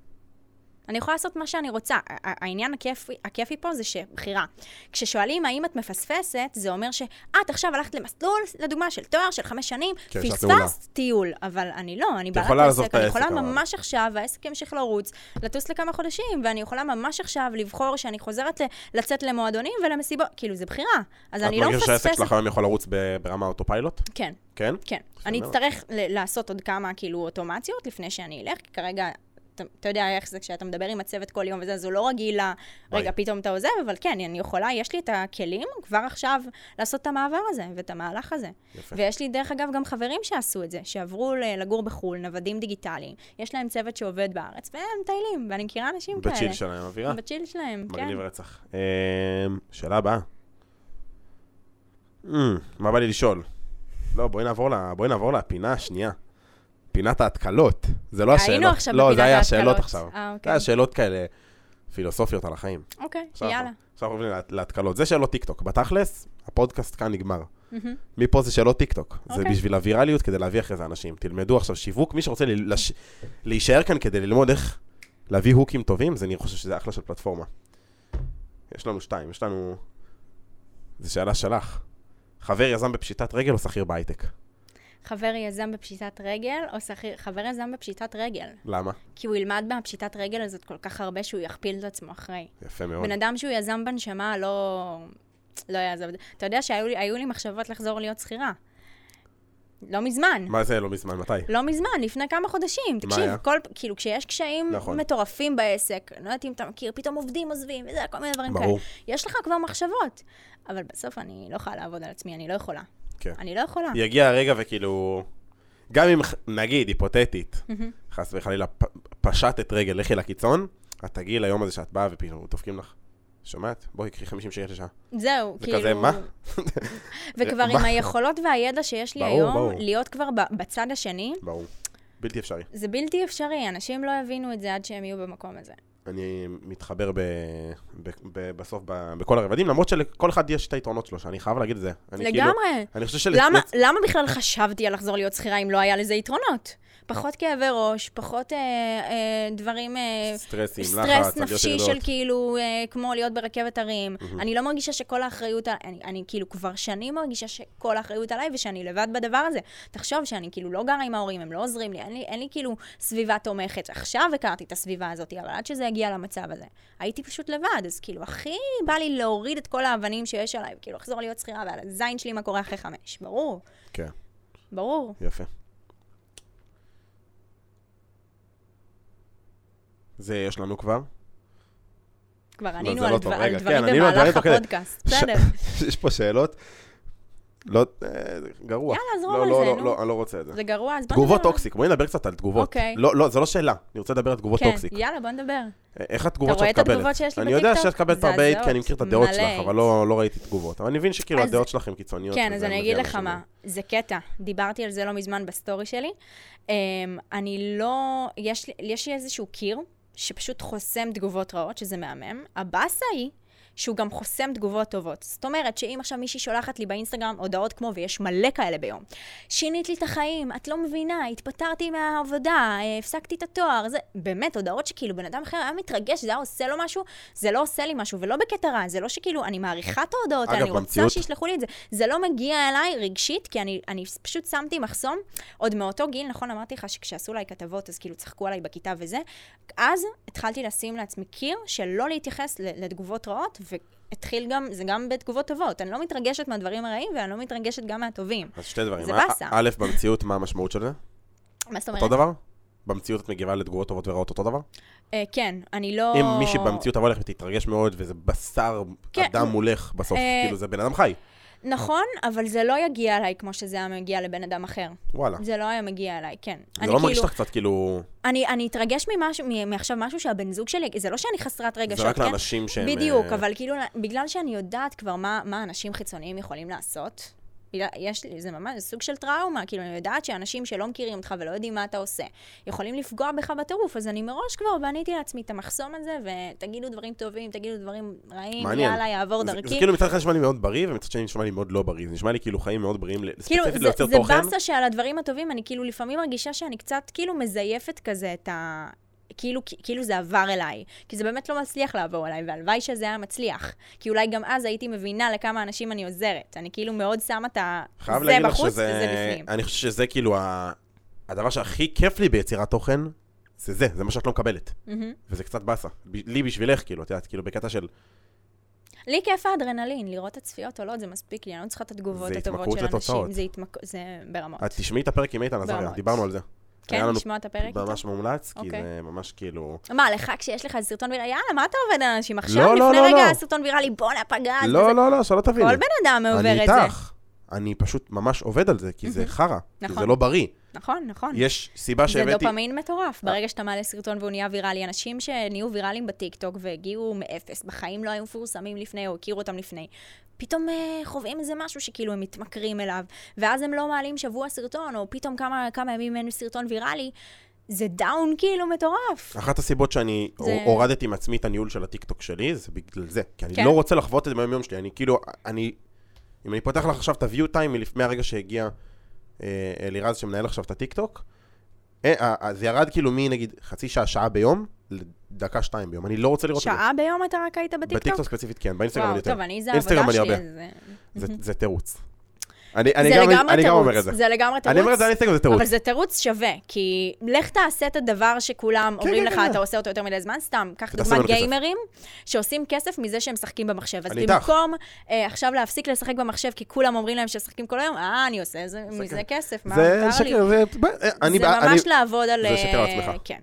S1: אני יכולה לעשות מה שאני רוצה. העניין הכיפי, הכיפי פה זה שבחירה. כששואלים האם את מפספסת, זה אומר שאת עכשיו הלכת למסלול, לדוגמה, של תואר של חמש שנים,
S2: כן.
S1: פספסת טיול. אבל אני לא, אני בעלת עסק, אני
S2: העסק,
S1: יכולה. ממש עכשיו, והעסק ימשיך לרוץ, לטוס לכמה חודשים, ואני יכולה ממש עכשיו לבחור שאני חוזרת לצאת למועדונים ולמסיבות, כאילו, זה בחירה. אז אני לא
S2: את מרגישה שהעסק
S1: מפספסת...
S2: שלך היום יכול לרוץ ברמה אוטופיילוט?
S1: כן.
S2: כן?
S1: כן. אני. אצטרך ל- לעשות עוד כמה כאילו אוטומציות לפני שאני אלך, כי כרגע, אתה, אתה יודע איך זה כשאתה מדבר עם הצוות כל יום וזה, אז הוא לא רגיל ל... רגע, פתאום אתה עוזב, אבל כן, אני יכולה, יש לי את הכלים כבר עכשיו לעשות את המעבר הזה ואת המהלך הזה.
S2: יפה.
S1: ויש לי, דרך אגב, גם חברים שעשו את זה, שעברו לגור בחו"ל, נוודים דיגיטליים. יש להם צוות שעובד בארץ, והם מטיילים, ואני מכירה אנשים כאלה.
S2: בצ'יל שלהם, אווירה?
S1: בצ'יל שלהם, כן.
S2: מגניב רצח. אמ, שאלה הבאה. אמ, מה בא לי לשאול? לא, בואי נעבור ל- בואי נעבור לפינה השנייה. פינת ההתקלות. זה לא השאלות.
S1: היינו עכשיו
S2: לא,
S1: בפינת
S2: זה היה
S1: ההתקלות.
S2: השאלות עכשיו.
S1: אה,
S2: זה
S1: אוקיי.
S2: היה שאלות כאלה פילוסופיות על החיים.
S1: אוקיי,
S2: עכשיו
S1: יאללה.
S2: עכשיו אנחנו עוברים לה- להתקלות. זה שאלות טיקטוק. בתכלס, הפודקאסט כאן נגמר.
S1: מהמם.
S2: מפה זה שאלות טיקטוק. זה
S1: אוקיי.
S2: בשביל הווירליות כדי להביא אחרי זה אנשים. תלמדו עכשיו שיווק. מי שרוצה לש- להישאר כאן כדי ללמוד איך להביא הוקים טובים, זה אני חושב שזה אחלה של פלטפורמה. יש לנו שתיים, יש לנו... זו שאלה שלך. חבר יזם בפשיטת רגל או שכיר בהייטק?
S1: חבר יזם בפשיטת רגל, או שכיר, חבר יזם בפשיטת רגל.
S2: למה?
S1: כי הוא ילמד מהפשיטת רגל הזאת כל כך הרבה שהוא יכפיל את עצמו אחרי.
S2: יפה מאוד.
S1: בן אדם שהוא יזם בנשמה לא... לא יעזוב את זה. אתה יודע שהיו לי, לי מחשבות לחזור להיות שכירה. לא מזמן.
S2: מה זה לא מזמן? מתי?
S1: לא מזמן, לפני כמה חודשים. תקשיב,
S2: היה?
S1: כל, כאילו, כשיש קשיים
S2: נכון.
S1: מטורפים בעסק, לא יודעת אם אתה מכיר, פתאום עובדים עוזבים, וזה, כל מיני דברים
S2: ברור.
S1: כאלה. יש לך כבר מחשבות. אבל בסוף אני לא יכולה לעבוד על עצמי, אני לא יכולה.
S2: כן.
S1: אני לא יכולה.
S2: יגיע הרגע וכאילו... גם אם, נגיד, היפותטית,
S1: מהמם.
S2: חס וחלילה, פ- פשטת רגל, לכי לקיצון, את תגיעי ליום הזה שאת באה ופתאום דופקים לך. שומעת? בואי, קחי 50 שקל לשעה.
S1: זהו,
S2: זה
S1: כאילו...
S2: כזה, מה?
S1: וכבר? עם היכולות והידע שיש לי
S2: ברור,
S1: היום,
S2: ברור.
S1: להיות כבר ב- בצד השני,
S2: ברור. בלתי אפשרי.
S1: זה בלתי אפשרי. אנשים לא יבינו את זה עד שהם יהיו במקום הזה.
S2: אני מתחבר ב, ב, ב, בסוף ב, בכל הרבדים, למרות שלכל אחד יש את היתרונות שלו, שאני חייב להגיד את זה. אני כאילו,
S1: לגמרי.
S2: אני חושב של...
S1: למה, למה בכלל חשבתי על לחזור להיות שכירה אם לא היה לזה יתרונות? פחות כאבי ראש, פחות אה, אה, דברים... אה,
S2: סטרסים, לחץ,
S1: סטרס נפשי. של כאילו, אה, כמו להיות ברכבת הרים. אני לא מרגישה שכל האחריות, אני, אני כאילו כבר שנים מרגישה שכל האחריות עליי ושאני לבד בדבר הזה. תחשוב שאני כאילו לא גרה עם ההורים, הם לא עוזרים לי, אין לי, אין לי כאילו סביבה תומכת. עכשיו הכרתי את הסביבה הזאת, אבל עד שזה הגיע למצב הזה, הייתי פשוט לבד, אז כאילו, הכי בא לי להוריד את כל האבנים שיש עליי, וכאילו לחזור להיות שכירה, ועל הזין שלי מה קורה אחרי חמש. ברור,
S2: כן,
S1: ברור.
S2: יפה. זה יש לנו כבר.
S1: כבר
S2: לא,
S1: ענינו על,
S2: לא
S1: דבר. על דברים
S2: כן, על
S1: במהלך
S2: דברים כדי.
S1: הפודקאסט. בסדר.
S2: יש פה שאלות. לא, אה, גרוע.
S1: יאללה, זרום
S2: לא,
S1: על
S2: לא,
S1: זה,
S2: לא,
S1: נו.
S2: לא, אני לא רוצה את זה.
S1: זה גרוע, אז בוא
S2: תגובות
S1: נדבר.
S2: toxic, בואי נדבר קצת על תגובות.
S1: אוקיי.
S2: לא, לא, זה לא שאלה, אני רוצה לדבר על תגובות
S1: כן,
S2: toxic.
S1: יאללה, בוא נדבר.
S2: איך התגובות
S1: רואה
S2: שאת
S1: את
S2: מקבלת?
S1: התגובות שיש לי
S2: אני יודע
S1: בטיקטוק?
S2: שאת מקבלת הרבה hate, כי אני מכיר את הדעות
S1: מלא
S2: שלך. אבל לא לא ראיתי תגובות. אבל אני מבין שכאילו
S1: אז-
S2: הדעות שלך הן קיצוניות.
S1: כן, אז אני אגיד לך מה, זה קטע. דיברתי על זה לא מזמן בסטורי שלי. אמ, אני לא... יש לי איזשהו קיר שפשוט חוסם תגובות רעות, שזה מהמם. הבאסה היא... שהוא גם חוסם תגובות טובות. זאת אומרת שאם עכשיו מישהי שולחת לי באינסטגרם הודעות כמו, ויש מלא כאלה ביום, שינית לי את החיים, את לא מבינה, התפטרתי מהעבודה, אה, הפסקתי את התואר, זה באמת הודעות שכאילו בן אדם אחר היה מתרגש, זה היה עושה לו משהו, זה לא עושה לי משהו, ולא בקטע רע, זה לא שכאילו, אני מעריכה את ההודעות,
S2: אגב,
S1: אני רוצה
S2: במציאות-
S1: שישלחו לי את זה. זה לא מגיע אליי רגשית, כי אני, אני פשוט שמתי מחסום, עוד מאותו גיל, נכון, אמרתי לך שכשעשו עליי כתבות, אז כאילו צחקו עליי בכיתה וזה, אז התחלתי לשים לעצמי קיר של לא להתייחס לתגובות רעות, והתחיל גם, זה גם בתגובות טובות. אני לא מתרגשת מהדברים הרעים, ואני לא מתרגשת גם מהטובים.
S2: אז שתי דברים.
S1: זה באסה.
S2: א', במציאות, מה המשמעות של זה?
S1: מה זאת אומרת?
S2: אותו דבר? במציאות את מגיבה לתגובות טובות ורעות אותו דבר?
S1: אה, כן, אני לא...
S2: אם מישהי במציאות תבוא לך ותתרגש מאוד, וזה בשר
S1: כן.
S2: אדם מולך בסוף,
S1: אה,
S2: כאילו זה בן אדם חי.
S1: נכון, אבל זה לא יגיע אליי כמו שזה היה מגיע לבן אדם אחר.
S2: וואלה.
S1: זה לא היה מגיע אליי, כן.
S2: זה לא מרגיש
S1: כאילו-
S2: לך קצת כאילו...
S1: אני, אני אתרגש ממשהו, מעכשיו משהו שהבן זוג שלי, זה לא שאני חסרת רגשות,
S2: זה רק
S1: כן?
S2: לאנשים שהם...
S1: בדיוק,
S2: אה,
S1: אבל כאילו, בגלל שאני יודעת כבר מה, מה אנשים חיצוניים יכולים לעשות, יש זה ממש זה סוג של טראומה, כאילו, אני יודעת שאנשים שלא מכירים אותך ולא יודעים מה אתה עושה, יכולים לפגוע בך בטירוף, אז אני מראש כבר בניתי לעצמי את המחסום הזה, ותגידו דברים טובים, תגידו דברים רעים,
S2: מעניין.
S1: יאללה, יעבור
S2: זה-
S1: דרכי.
S2: זה כאילו מצד אחד נשמע לי מאוד בריא, ומצד שני נשמע לי מאוד לא בריא. זה נשמע לי כאילו חיים מאוד בריאים,
S1: כאילו,
S2: ספציפית
S1: זה,
S2: ליוצר
S1: זה
S2: תוכן.
S1: באסה שעל הדברים הטובים, אני כאילו לפעמים מרגישה שאני קצת כאילו מזייפת כזה את ה... כאילו, כאילו זה עבר אליי. כי זה באמת לא מצליח לעבור אליי, והלוואי שזה היה מצליח. כי אולי גם אז הייתי מבינה לכמה אנשים אני עוזרת. אני כאילו מאוד שמה את ה...
S2: חייב
S1: זה
S2: להגיד לך
S1: בחוץ
S2: שזה...
S1: וזה בפנים.
S2: אני חושב שזה כאילו ה... הדבר שהכי כיף לי ביצירת תוכן, זה זה, זה מה שאת לא מקבלת.
S1: מהמם.
S2: וזה קצת באסה. ב- לי בשבילך, כאילו, את יודעת, כאילו בקטע של...
S1: לי כיף האדרנלין, לראות את הצפיות עולות, זה מספיק לי, אני לא צריכה את התגובות הטובות של
S2: לתוצאות.
S1: אנשים. זה התמכרות. זה ברמות.
S2: את תשמעי את הפרק עם איתן עזריה. דיברנו על זה.
S1: כן, לשמוע את הפרק?
S2: ממש מומלץ, כי
S1: אוקיי.
S2: זה ממש כאילו...
S1: מה, לך כשיש לך סרטון ויראלי, יאללה, מה אתה עובד על אנשים? עכשיו,
S2: לא, לא,
S1: לפני
S2: לא,
S1: רגע,
S2: לא.
S1: סרטון ויראלי, בואנה, פגז.
S2: לא, לא, לא, שלא תביני.
S1: כל בן אדם עובר
S2: אני
S1: את זה.
S2: איתך. אני פשוט ממש עובד על זה, כי זה חרא. כי זה
S1: נכון.
S2: לא בריא.
S1: נכון, נכון.
S2: יש סיבה
S1: זה
S2: שהבאתי...
S1: דופמין מטורף. ברגע שאתה מעלה סרטון והוא נהיה ויראלי, אנשים שנהיו ויראליים בטיקטוק והגיעו מאפס, בחיים לא היו מפורסמים לפני או הכירו אותם לפני, פתאום אה, חווים איזה משהו שכאילו הם מתמכרים אליו, ואז הם לא מעלים שבוע סרטון, או פתאום כמה, כמה ימים אין סרטון ויראלי, זה down כאילו מטורף.
S2: אחת הסיבות שאני
S1: זה-
S2: הורדתי מעצמי את הניהול של הטיקטוק שלי, זה בגלל זה. כי אני
S1: כן.
S2: לא רוצה לחוות את זה ביום שלי. אני כאילו, אני... אם אני פותח לך עכשיו את ה-view time מהרגע שהגיע אה, אלירז שמנהל עכשיו את הטיקטוק, אה, אה, אה, זה ירד כאילו מנגיד חצי שעה, שעה ביום, לדקה, שתיים ביום. אני לא רוצה לראות את
S1: שעה ביום אתה רק היית
S2: זה.
S1: בטיקטוק?
S2: בטיקטוק ספציפית כן, באינסטגרם אני יותר.
S1: טוב, אני, זה
S2: אינסטגרם
S1: העבודה
S2: אני
S1: שלי,
S2: הרבה.
S1: אז...
S2: זה- זה תירוץ. אני אני גם
S1: לגמרי
S2: אני גם אומר את זה.
S1: זה לגמרי תירוץ.
S2: אני אומר את זה על אינסטגרם, זה תירוץ.
S1: אבל זה תירוץ שווה, כי לך תעשה את הדבר שכולם אומרים
S2: כן,
S1: לך,
S2: כן.
S1: אתה עושה אותו יותר מדי זמן, סתם, קח דוגמת
S2: ממנו כסף.
S1: גיימרים, שעושים כסף מזה שהם משחקים במחשב. אז
S2: אני.
S1: במקום אה, עכשיו להפסיק לשחק במחשב, כי כולם אומרים להם שמשחקים כל היום, אה, אני עושה זה-
S2: זה
S1: מזה
S2: כן.
S1: כסף, מה מותר לי?
S2: שקר, זה... אני-
S1: זה
S2: אני-
S1: ממש לעבוד על...
S2: זה שקר
S1: אה,
S2: לעצמך.
S1: כן.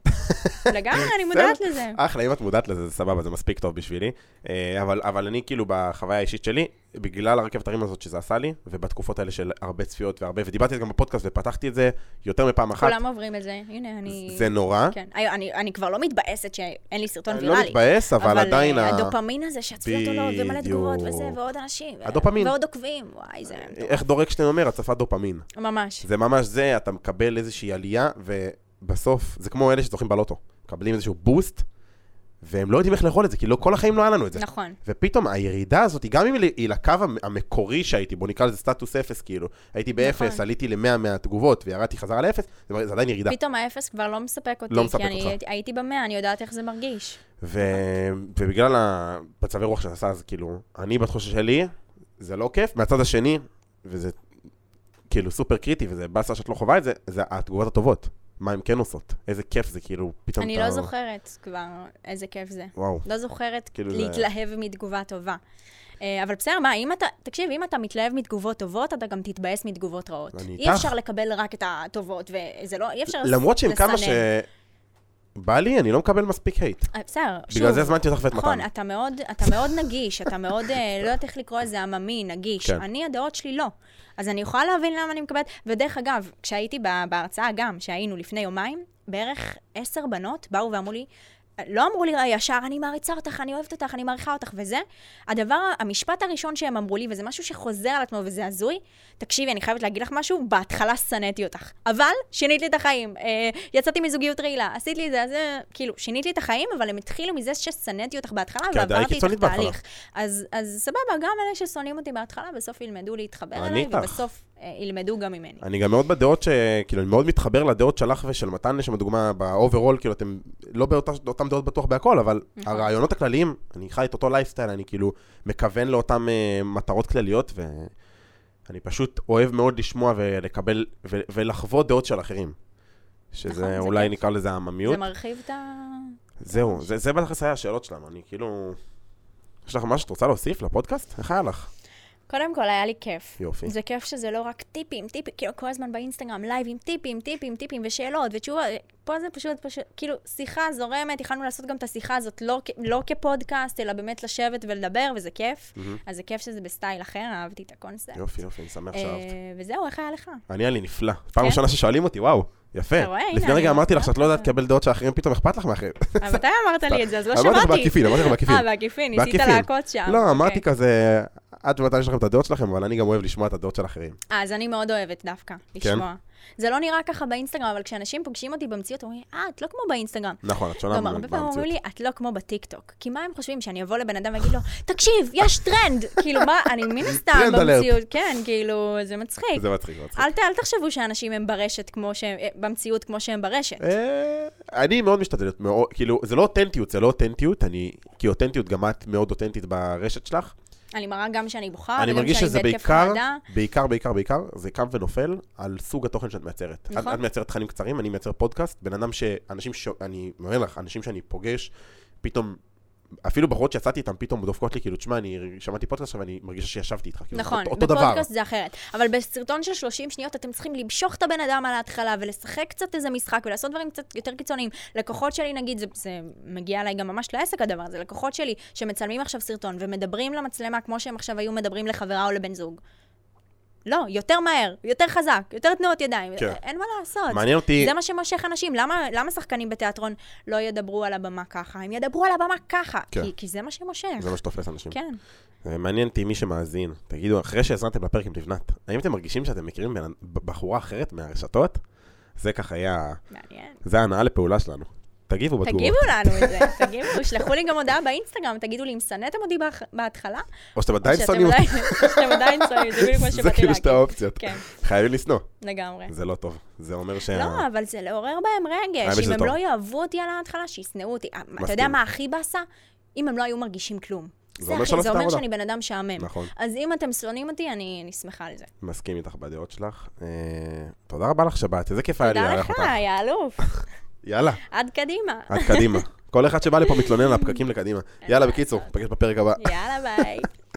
S1: לגמרי, אני מודעת. לזה.
S2: אחלה, אם את מודעת לזה, זה סבבה, זה מספיק טוב בשבילי. אה, אבל אני כאילו בחוויה האישית שלי, בגלל הרכבת הרים הזאת שזה עשה לי, ובתקופות האלה של הרבה צפיות והרבה, ודיברתי על זה גם בפודקאסט ופתחתי את זה יותר מפעם אחת,
S1: כולם עוברים את זה, הנה, אני...
S2: זה נורא.
S1: כן, אני- אני- אני כבר לא מתבאסת שאין לי סרטון
S2: אני לא
S1: ויראלי.
S2: מתבאס, אבל עדיין...
S1: אה,
S2: ה-
S1: הדופמין הזה שהצפיות עולות, ומלא תגובות וזה. ועוד אנשים.
S2: הדופמין.
S1: ועוד עוקבים, וואי, זה מטורף.
S2: איך דורקשטיין אומר, הצפת דופמין.
S1: ממש.
S2: זה ממש זה, אתה מקבל איזושהי עלייה, ובסוף, זה כמו אלה שזוכים בלוטו. מקבלים איזשהו boost, והם לא יודעים איך לאכול את זה, כי לא, כל החיים לא היה לנו את זה.
S1: נכון.
S2: ופתאום הירידה הזאת, גם אם היא- לקו המ- המקורי שהייתי בו, נקרא לזה סטטוס אפס, כאילו, הייתי באפס,
S1: נכון.
S2: עליתי ל-100 מהתגובות וירדתי חזרה לאפס, זה זה עדיין ירידה.
S1: פתאום האפס כבר לא מספק אותי,
S2: לא מספק
S1: כי אני
S2: אותך.
S1: הייתי- הייתי במאה, אני יודעת איך זה מרגיש.
S2: ו... ובגלל המצבי רוח שעשה, אז כאילו, אני בתחושה שלי, זה לא כיף. מהצד השני, וזה כאילו סופר קריטי, וזה באסה שאת לא חווה את זה, זה התגובות הטובות. מה הן כן עושות. איזה כיף זה, כאילו, פתאום
S1: אני
S2: אתה...
S1: לא זוכרת כבר איזה כיף זה.
S2: וואו.
S1: לא זוכרת
S2: כאילו זה-
S1: להתלהב מתגובה טובה. אה, אבל בסדר, מה, אם אתה, תקשיב, אם אתה מתלהב מתגובות טובות, אתה גם תתבאס מתגובות רעות.
S2: אני
S1: אי
S2: איתך.
S1: אפשר לקבל רק את הטובות, וזה לא, אי אפשר
S2: למרות שעם כמה
S1: לסנן.
S2: שבא לי, אני לא מקבל מספיק הייט.
S1: אה, בסדר, שוב.
S2: בגלל זה הזמנתי אותך ואת מתן.
S1: נכון, אתה מאוד, אתה מאוד נגיש, אתה מאוד, אה, לא יודעת איך לקרוא לזה, עממי, נגיש.
S2: כן.
S1: אני, הדעות שלי לא. אז אני יכולה להבין למה אני מקבלת. ודרך אגב, כשהייתי בהרצאה גם, שהיינו לפני יומיים, בערך עשר בנות באו ואמרו לי, לא אמרו לי ישר, אני מעריצה אותך, אני אוהבת אותך, אני מעריכה אותך וזה. הדבר, המשפט הראשון שהם אמרו לי, וזה משהו שחוזר על עצמו וזה הזוי, תקשיבי, אני חייבת להגיד לך משהו, בהתחלה שנאתי אותך. אבל שינית לי את החיים. אה, יצאתי מזוגיות רעילה, עשית לי את זה, אז אה, כאילו, שינית לי את החיים, אבל הם התחילו מזה ששנאתי אותך בהתחלה,
S2: את די
S1: ועברתי
S2: קיצונית
S1: איתך
S2: בהתחלה.
S1: תהליך. אז, אז סבבה, גם אלה ששונאים אותי בהתחלה, בסוף ילמדו להתחבר אליי. ובסוף אה, ילמדו גם ממני.
S2: אני גם מאוד בדעות ש... כאילו, אני מאוד מתחבר לדעות שלך ושל מתן, לשם הדוגמה, ב overall, כאילו, אתם לא באותן דעות בטוח בהכל, אבל
S1: נכון.
S2: הרעיונות הכלליים, אני חי את אותו לייפסטייל, אני כאילו מכוון לאותן uh, מטרות כלליות, ואני פשוט אוהב מאוד לשמוע ולקבל, ו... ולחוות דעות של אחרים. שזה
S1: נכון, זה
S2: אולי
S1: כיף.
S2: נקרא לזה העממיות.
S1: זה מרחיב את ה...
S2: זהו, זה, זה בטח היה השאלות שלנו, אני כאילו... יש לך משהו שאת רוצה להוסיף לפודקאסט? איך היה לך?
S1: קודם כל, היה לי כיף.
S2: יופי.
S1: זה כיף שזה לא רק טיפים, טיפים, כאילו כל הזמן באינסטגרם, לייבים, טיפים, טיפים, טיפים ושאלות ותשובות. פה זה פשוט, פשוט, כאילו, שיחה זורמת, יכולנו לעשות גם את השיחה הזאת לא, לא כפודקאסט, אלא באמת לשבת ולדבר, וזה כיף.
S2: מהמם.
S1: אז זה כיף שזה ב style אחר, אהבתי את הקונספט.
S2: יופי, יופי, אני שמח
S1: אה,
S2: שאהבת.
S1: וזהו, איך היה לך?
S2: אני היה לי נפלא. פעם
S1: כן?
S2: ראשונה ששואלים אותי, וואו, יפה. לפני רגע אמרתי לך
S1: מזכירה
S2: שאת לא יודעת
S1: לך.
S2: לקבל דעות של אחרים, פתאום אכפת לך מאחרים.
S1: אבל מתי אמרת לי את זה? אז לא
S2: אמרתי לך
S1: שמעתי.
S2: בעקיפין, אמרתי לך בעקיפין.
S1: אה, בעקיפין, ניסית. לעקוץ שם.
S2: לא, אמרתי
S1: אוקיי.
S2: כזה, את ומתי יש לכם את הדעות שלכם, אבל אני גם אוהב לשמוע את הדעות של אחרים.
S1: אה, אז אני מאוד אוהבת דווקא,
S2: כן?
S1: לשמוע. זה לא נראה ככה באינסטגרם, אבל כשאנשים פוגשים אותי במציאות, אומרים, אה, את לא כמו באינסטגרם.
S2: נכון, את שונה
S1: גם הרבה פעמים
S2: במציאות.
S1: אומרים לי, את לא כמו בטיקטוק. כי מה הם חושבים, שאני אבוא לבן אדם ואגיד לו, תקשיב, יש טרנד! כאילו, מה, אני מן הסתם. במציאות, כן, כאילו, זה מצחיק.
S2: זה מצחיק, מצחיק.
S1: אל תחשבו שאנשים הם ברשת כמו שהם, אה, במציאות כמו שהם ברשת.
S2: אה, אני מאוד משתדל להיות מאוד, כאילו, זה לא אותנטיות, זה לא אותנטיות, אני, כי אותנטיות, גם את מאוד אותנטית ברשת שלך.
S1: אני מראה גם שאני בוכה,
S2: אני מרגיש שזה בעיקר. בעיקר, בעיקר, בעיקר, זה קם ונופל על סוג התוכן שאת מייצרת. את-
S1: נכון.
S2: את מייצרת תכנים קצרים, אני מייצר פודקאסט, בן אדם ש... אנשים ש... אני אומר לך, אנשים שאני פוגש, פתאום, אפילו בחורות שיצאתי איתם, פתאום דופקות לי, כאילו, תשמע, אני שמעתי פודקאסט עכשיו, ואני מרגישה שישבתי איתך. כאילו,
S1: נכון,
S2: אותו- אותו דבר.
S1: בפודקאסט זה אחרת. אבל בסרטון של 30 שניות אתם צריכים למשוך את הבן אדם על ההתחלה ולשחק קצת איזה משחק ולעשות דברים קצת יותר קיצוניים. לקוחות שלי, נגיד, זה, זה מגיע אליי גם ממש לעסק הדבר הזה, לקוחות שלי שמצלמים עכשיו סרטון ומדברים למצלמה כמו שהם עכשיו היו מדברים לחברה או לבן זוג. לא, יותר מהר, יותר חזק, יותר תנועות ידיים,
S2: כן.
S1: אין מה לעשות.
S2: מעניין אותי,
S1: זה מה שמושך אנשים. למה, למה שחקנים בתיאטרון לא ידברו על הבמה ככה? הם ידברו על הבמה ככה.
S2: כן.
S1: כי, כי זה מה שמושך.
S2: זה מה שתופס אנשים.
S1: כן.
S2: זה מעניין אותי מי שמאזין. תגידו, אחרי שהאזנתם לפרק עם לבנת, האם אתם מרגישים שאתם מכירים בחורה אחרת מהרשתות? זה ככה היה,
S1: מעניין.
S2: זה ההנאה לפעולה שלנו. תגיבו בתגובות.
S1: תגיבו לנו את זה, תגיבו, שלחו לי גם הודעה באינסטגרם, תגידו לי אם שנאתם אותי בהתחלה,
S2: או שאתם עדיין שונאים אותי.
S1: עדיין- שאתם עדיין שונאים, זה בדיוק מה
S2: זה
S1: שבאתי
S2: כאילו שתי
S1: להגיד.
S2: האופציות.
S1: כן,
S2: חייבים לשנוא.
S1: לגמרי.
S2: זה לא טוב. זה אומר שה...
S1: לא, אבל זה לעורר בהם רגש. אם הם. לא יאהבו אותי על ההתחלה, שישנאו אותי. אתה יודע. מה הכי באסה? אם הם לא היו מרגישים כלום. זה
S2: אומר שלא
S1: זה. שאני בן אדם משעמם.
S2: נכון.
S1: אז אם אתם שונאים אותי, אני אני שמחה על זה.
S2: מסכים איתך בדעות שלך. אה, תודה רבה לך שבת, איזה כיף היה לי
S1: תודה
S2: לארח
S1: לך,
S2: אותך.
S1: יא אלוף.
S2: יאללה,
S1: עד קדימה.
S2: עד קדימה. כל אחד שבא לפה מתלונן על הפקקים לקדימה. יאללה, בקיצור, נפגש בפרק הבא.
S1: יאללה, ביי.